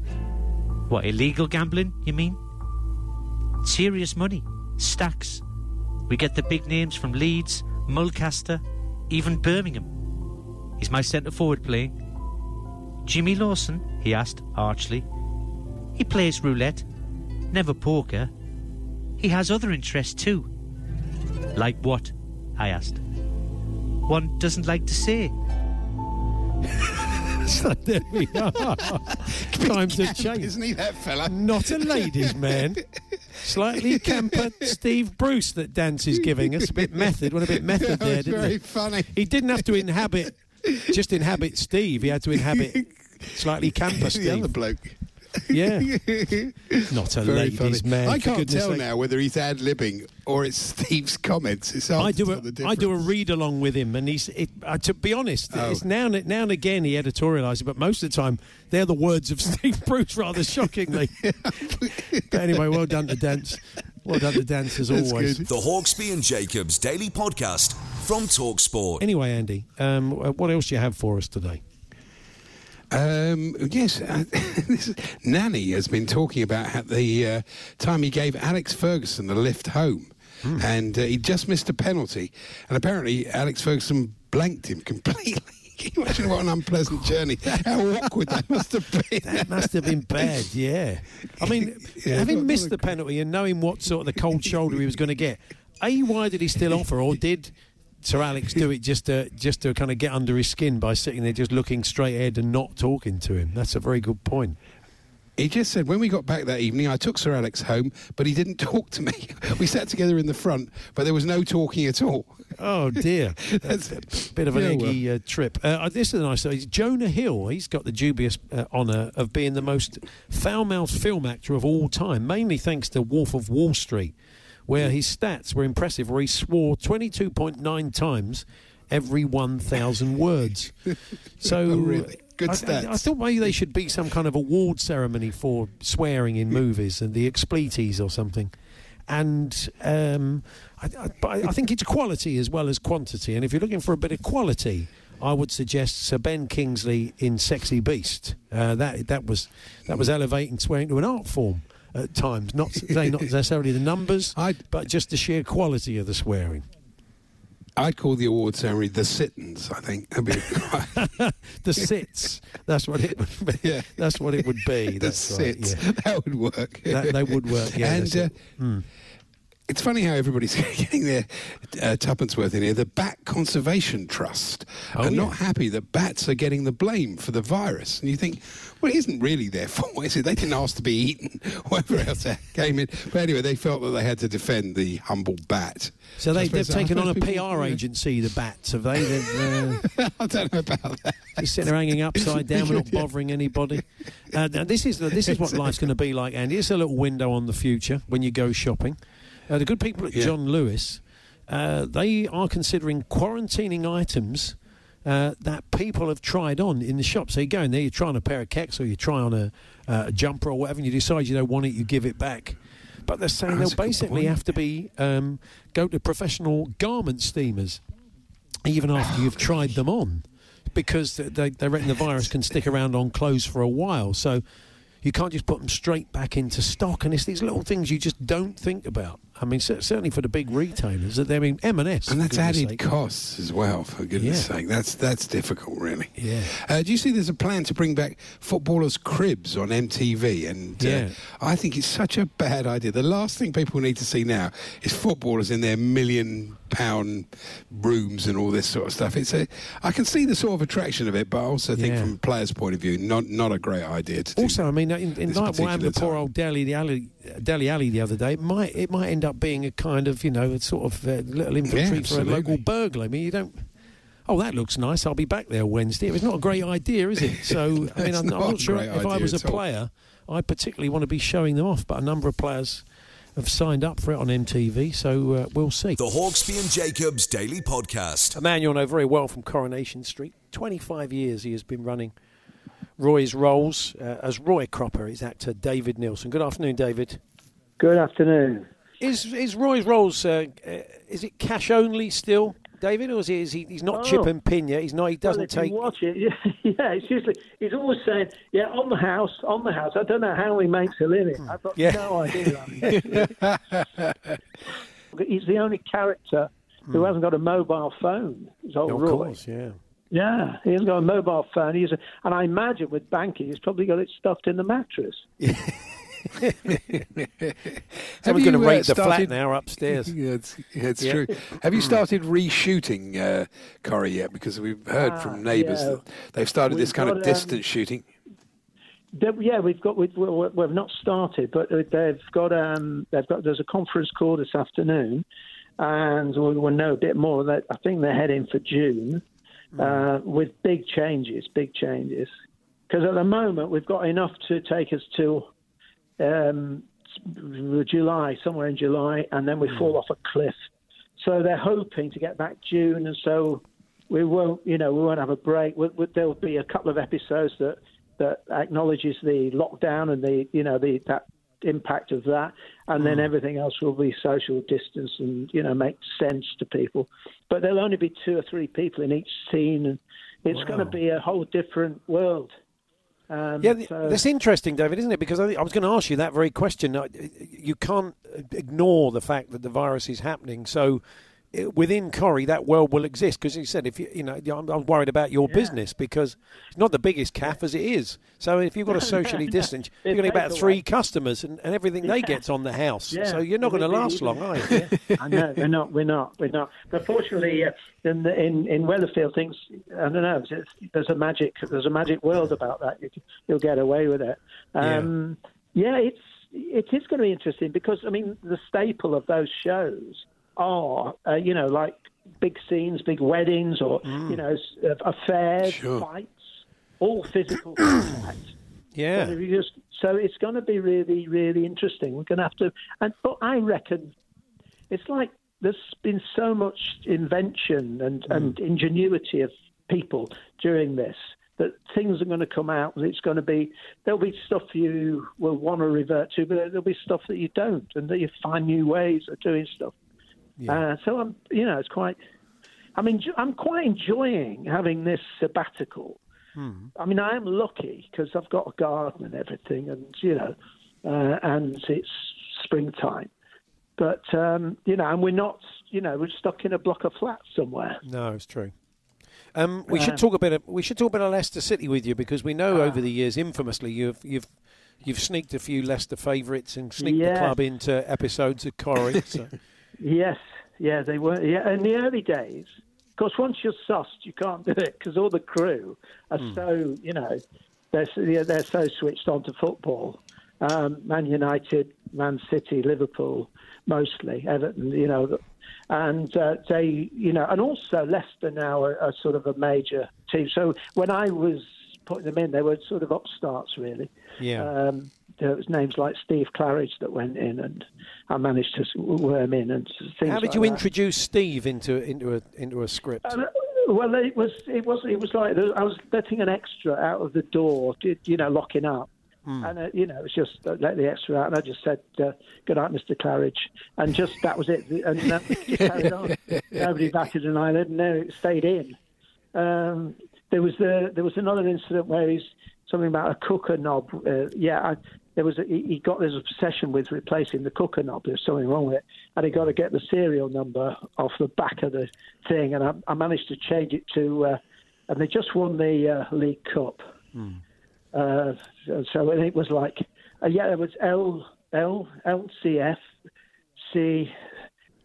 Speaker 13: What, illegal gambling, you mean? Serious money, stacks. We get the big names from Leeds, Mulcaster, even Birmingham. He's my centre forward playing? Jimmy Lawson? he asked archly. He plays roulette, never poker. He has other interests too. Like what? I asked. One doesn't like to say.
Speaker 2: so there we are. Times have changed.
Speaker 3: Isn't he that fella?
Speaker 2: Not a ladies' man. Slightly camper Steve Bruce that Dance is giving us. A bit method. Went a bit method there,
Speaker 3: was
Speaker 2: didn't
Speaker 3: very
Speaker 2: he?
Speaker 3: funny.
Speaker 2: He didn't have to inhabit, just inhabit Steve. He had to inhabit slightly camper Steve.
Speaker 3: the other bloke.
Speaker 2: Yeah. Not a
Speaker 3: Very
Speaker 2: ladies'
Speaker 3: funny.
Speaker 2: man.
Speaker 3: I can't tell
Speaker 2: sake.
Speaker 3: now whether he's ad libbing or it's Steve's comments. It's hard
Speaker 2: I
Speaker 3: to
Speaker 2: do
Speaker 3: tell
Speaker 2: a,
Speaker 3: the
Speaker 2: I do a read along with him, and he's it, uh, to be honest,
Speaker 3: Oh.
Speaker 2: it's now and, now and again he editorialises, but most of the time they're the words of Steve Bruce, rather shockingly. but anyway, well done to Dance. Well done to Dance as always.
Speaker 1: The Hawksbee and Jacobs Daily Podcast from Talksport.
Speaker 2: Anyway, Andy, um, uh, what else do you have for us today?
Speaker 3: Um, yes, uh, Nanny has been talking about the uh, time he gave Alex Ferguson the lift home,
Speaker 2: Hmm.
Speaker 3: and uh, he just missed a penalty, and apparently Alex Ferguson blanked him completely. Can you imagine what an unpleasant journey? How awkward that must have been.
Speaker 2: That must have been bad, yeah. I mean,
Speaker 3: Yeah,
Speaker 2: having
Speaker 3: not-
Speaker 2: missed
Speaker 3: not
Speaker 2: the penalty and knowing what sort of the cold shoulder he was going to get, A, why did he still offer, or did Sir Alex do it just to, just to kind of get under his skin by sitting there just looking straight ahead and not talking to him? That's a very good point.
Speaker 3: He just said, when we got back that evening, I took Sir Alex home, but he didn't talk to me. We sat together in the front, but there was no talking at all.
Speaker 2: Oh dear,
Speaker 3: That's
Speaker 2: a bit of an
Speaker 3: Yeah,
Speaker 2: eggy uh, trip. Uh, this is a nice. Uh, Jonah Hill. He's got the dubious uh, honour of being the most foul-mouthed film actor of all time, mainly thanks to Wolf of Wall Street, where his stats were impressive. Where he swore 22.9 times every 1,000 words. So
Speaker 3: Oh, really? Good
Speaker 2: I, I-
Speaker 3: stats.
Speaker 2: I thought maybe they should be some kind of award ceremony for swearing in movies and the expleties or something. And um, I, I, I I think it's quality as well as quantity. And if you're looking for a bit of quality, I would suggest Sir Ben Kingsley in Sexy Beast. Uh, that that was that was elevating swearing to an art form at times. Not saying not necessarily the numbers, but just the sheer quality of the swearing.
Speaker 3: I'd call the award ceremony the sit-ins, I think.
Speaker 2: The sits. That's what it would be.
Speaker 3: Yeah.
Speaker 2: That's what it would be.
Speaker 3: the
Speaker 2: That's right, yeah.
Speaker 3: That would work.
Speaker 2: That, that would work. Yeah,
Speaker 3: and uh.
Speaker 2: Mm.
Speaker 3: it's funny how everybody's getting their uh, tuppence worth in here. The Bat Conservation Trust
Speaker 2: Oh,
Speaker 3: are
Speaker 2: yeah.
Speaker 3: not happy that bats are getting the blame for the virus. And you think, well, it isn't really their fault, is it? They didn't ask to be eaten, whatever else that came in. But anyway, they felt that they had to defend the humble bat.
Speaker 2: So they, they've taken on a PR
Speaker 3: people-
Speaker 2: agency, the bats, have they? Uh,
Speaker 3: I don't know about that.
Speaker 2: just sitting there hanging upside down, we're not bothering anybody. Uh, this is this is what life's going to be like, Andy. It's a little window on the future when you go shopping. Uh, the good people at John Lewis, uh, they are considering quarantining items uh, that people have tried on in the shop. So you go in there, you try on a pair of kecks or you try on a, uh, a jumper or whatever, and you decide you don't want it, you give it back. But they're saying
Speaker 3: That's
Speaker 2: they'll basically have to be um, go to professional garment steamers even after you've tried them on because they- they, they reckon the virus can stick around on clothes for a while. So you can't just put them straight back into stock. And it's these little things you just don't think about. I mean, certainly for the big retailers, that they I mean M&S,
Speaker 3: And that's added
Speaker 2: sake.
Speaker 3: costs as well, for goodness
Speaker 2: Yeah.
Speaker 3: sake. That's that's difficult, really.
Speaker 2: Yeah.
Speaker 3: Uh, do you see there's a plan to bring back footballers' cribs on MTV? And uh, I think it's such a bad idea. The last thing people need to see now is footballers in their million pound rooms and all this sort of stuff. It's a, I can see the sort of attraction of it, but I also think
Speaker 2: Yeah.
Speaker 3: from a player's point of view, not not a great idea to do.
Speaker 2: Also, I mean, in, in like what happened to poor old Dele the Alli, Dele Alli the other day, it might it might end up being a kind of you know a sort of uh, little infantry for a local burglar. I mean, you don't. Oh, that looks nice. I'll be back there Wednesday. It's not a great idea, is it? So, I mean, I'm, I'm
Speaker 3: not
Speaker 2: not sure if I was a
Speaker 3: at all.
Speaker 2: player, I particularly want to be showing them off. But a number of players have signed up for it on MTV, so uh, we'll see.
Speaker 1: The Hawksbee and Jacobs Daily Podcast.
Speaker 2: A man you'll know very well from Coronation Street. 25 years he has been running Roy's Rolls uh, as Roy Cropper, his actor David Neilson. Good afternoon, David.
Speaker 14: Good afternoon.
Speaker 2: Is is Roy's Rolls? Uh, uh, is it cash only still, David, or is he? Is he he's not
Speaker 14: Oh.
Speaker 2: chip and pin yet. He's not. He doesn't
Speaker 14: if
Speaker 2: take.
Speaker 14: Watch it, yeah, yeah. It's usually he's always saying, "Yeah, on the house, on the house." I don't know how he makes a living. I've got
Speaker 2: Yeah.
Speaker 14: no idea. he's the only character who hasn't got a mobile phone. Is old
Speaker 2: Hmm. of
Speaker 14: Roy.
Speaker 2: course, yeah.
Speaker 14: Yeah, he hasn't got a mobile phone. He's a, and I imagine with banking, he's probably got it stuffed in the mattress.
Speaker 2: Someone's going to
Speaker 3: you, uh,
Speaker 2: rate the flat
Speaker 3: started-
Speaker 2: now upstairs.
Speaker 3: yeah, it's, yeah, it's
Speaker 2: Yeah.
Speaker 3: true. Have you started reshooting uh, Corrie yet? Because we've heard
Speaker 14: Ah,
Speaker 3: from neighbours
Speaker 14: yeah.
Speaker 3: that they've started this
Speaker 14: We've
Speaker 3: kind of
Speaker 14: got, um,
Speaker 3: distance shooting.
Speaker 14: Yeah, we've got we've, we- we've not started, but they've got um they've got there's a conference call this afternoon, and we'll, we'll know a bit more. That I think they're heading for June, uh, with big changes, big changes. Because at the moment we've got enough to take us till um, July, somewhere in July, and then we fall off a cliff. So they're hoping to get back June, and so we won't, you know, we won't have a break. We, we, there'll be a couple of episodes that that acknowledges the lockdown and the, you know, the that impact of that, and then everything else will be social distance and you know make sense to people. But there'll only be two or three people in each scene, and it's going to be a whole different world. Um,
Speaker 2: Yeah,
Speaker 14: so-
Speaker 2: that's interesting, David, isn't it? Because I, I was going to ask you that very question. You can't ignore the fact that the virus is happening. So within Corrie, that world will exist. Because he said, if you, you know, I'm, I'm worried about your business because it's not the biggest calf as it is. So if you've got to socially distance, you're going to get about three customers and, and everything they get's on the house.
Speaker 14: Yeah.
Speaker 2: So you're not going to last long, are you?
Speaker 14: I know we're not, we're not, we're not. But fortunately, uh, in, the, in in Weatherfield, things I don't know. There's a magic, there's a magic world about that. You, you'll get away with it. Um, yeah. it's it is going to be interesting because I mean the staple of those shows are uh, you know like big scenes, big weddings, or you know uh, affairs, fights, all physical contact.
Speaker 2: Yeah.
Speaker 14: So, just, so it's going to be really, really interesting. We're going to have to, and but I reckon it's like there's been so much invention and, and ingenuity of people during this that things are going to come out. and It's going to be there'll be stuff you will want to revert to, but there'll be stuff that you don't, and that you find new ways of doing stuff. Uh, so I'm, you know, it's quite. I mean, I'm quite enjoying having this sabbatical. I mean, I am lucky because I've got a garden and everything, and you know, uh, and it's springtime. But um, you know, and we're not, you know, we're stuck in a block of flats somewhere.
Speaker 2: No, it's true. Um, we
Speaker 14: Uh,
Speaker 2: should talk a bit. Of, we should talk about Leicester City with you because we know over the years, infamously, you've you've you've sneaked a few Leicester favourites and sneaked the club into episodes of Corrie. so.
Speaker 14: Yes, yeah, they were. Yeah, in the early days, of course, once you're sussed, you can't do it because all the crew are so, you know, they're so- they're so switched on to football. Um, Man United, Man City, Liverpool, mostly Everton, you know, and uh, they, you know, and also Leicester now are, are sort of a major team. So when I was putting them in, they were sort of upstarts, really.
Speaker 2: Yeah.
Speaker 14: Um, there was names like Steve Claridge that went in, and I managed to worm in and things.
Speaker 2: How did
Speaker 14: like
Speaker 2: you
Speaker 14: that.
Speaker 2: introduce Steve into into a into a script?
Speaker 14: Uh, well, it was it was it was like I was letting an extra out of the door, you know, locking up.
Speaker 2: Hmm.
Speaker 14: And uh, you know, it was just uh, let the extra out, and I just said, uh, "Good night, Mr. Claridge," and just that was it, and that just carried on. Nobody batted an eyelid, and there it stayed in. Um, there was the, there was another incident where he's something about a cooker knob. Uh, yeah, I, there was a, he got there's a obsession with replacing the cooker knob. There's something wrong with it, and he got to get the serial number off the back of the thing, and I, I managed to change it to, uh, and they just won the uh, League Cup. Uh, so it was like, uh, yeah, it was L L LCF C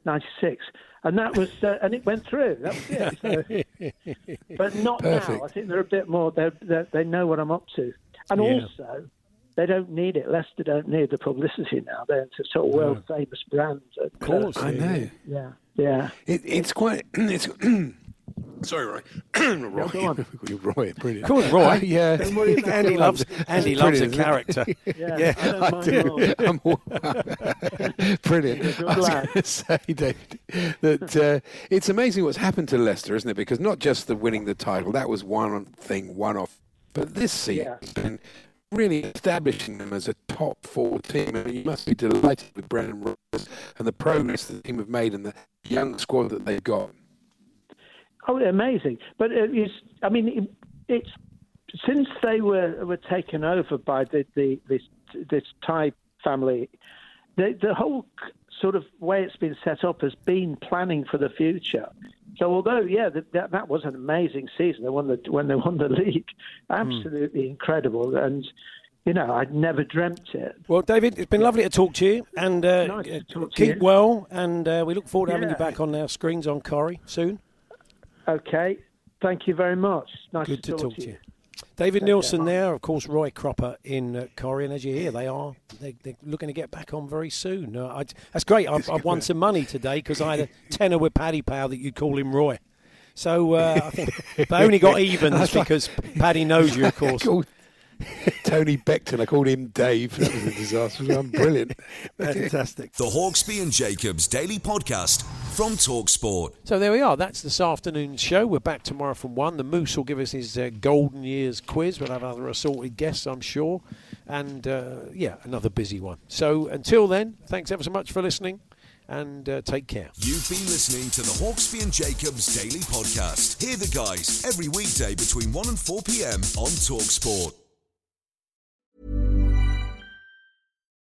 Speaker 14: ninety six, and that was, uh, and it went through. That was it. So, but not
Speaker 3: Perfect.
Speaker 14: now. I think they're a bit more. They they they know what I'm up to, and
Speaker 3: Yeah.
Speaker 14: also they don't need it. Leicester don't need the publicity now. They're a sort of world famous brand. Of
Speaker 3: course, I know.
Speaker 14: Yeah, yeah.
Speaker 3: It, it's quite. It's. Sorry, Roy. Roy.
Speaker 14: go on.
Speaker 3: You're Roy, brilliant.
Speaker 2: Go on, Roy.
Speaker 3: Uh, yeah.
Speaker 14: Don't worry about
Speaker 2: Andy loves Andy loves a character.
Speaker 3: it?
Speaker 14: Yeah, I don't
Speaker 3: I
Speaker 14: mind
Speaker 3: do. I'm, all- brilliant. I was going to say, David, that uh, it's amazing what's happened to Leicester, isn't it? Because not just the winning the title, that was one thing, one off. But this season
Speaker 14: Yeah.
Speaker 3: Really establishing them as a top four team. And you must be delighted with Brendan Rodgers and the progress the team have made and the young squad that they've got.
Speaker 14: Oh, amazing! But uh, it's, I mean, it's since they were were taken over by the, the this this Thai family, the the whole sort of way it's been set up has been planning for the future. So although yeah, that that, that was an amazing season. They won the when they won the league, absolutely incredible. And you know, I'd never dreamt it.
Speaker 2: Well, David, it's been lovely to talk to you, and uh,
Speaker 14: Nice to talk to
Speaker 2: keep
Speaker 14: you.
Speaker 2: well. And uh, we look forward to having you back on our screens on Corrie soon.
Speaker 14: Okay, thank you very much. Nice
Speaker 2: Good
Speaker 14: to,
Speaker 2: to talk to you. David
Speaker 14: Neilson
Speaker 2: there, of course, Roy Cropper in uh, Corrie, and as you hear, they are they, they're looking to get back on very soon. Uh, I, that's great. I've, I've won some money today because I had a tenner with Paddy Power that you'd call him Roy. So uh, I think they only got evens
Speaker 3: That's
Speaker 2: because Paddy knows you, of course.
Speaker 3: I called Tony Beckton, I called him Dave. That was a disaster. I'm brilliant.
Speaker 2: Fantastic.
Speaker 1: The Hawksbee and Jacobs Daily Podcast from Talksport.
Speaker 2: So there we are. That's this afternoon's show. We're back tomorrow from one. The Moose will give us his uh, golden years quiz. We'll have other assorted guests, I'm sure, and uh, yeah, another busy one. So until then, thanks ever so much for listening, and uh, take care.
Speaker 1: You've been listening to the Hawksbee and Jacobs Daily Podcast. Hear the guys every weekday between 1 and 4 p.m. on Talksport.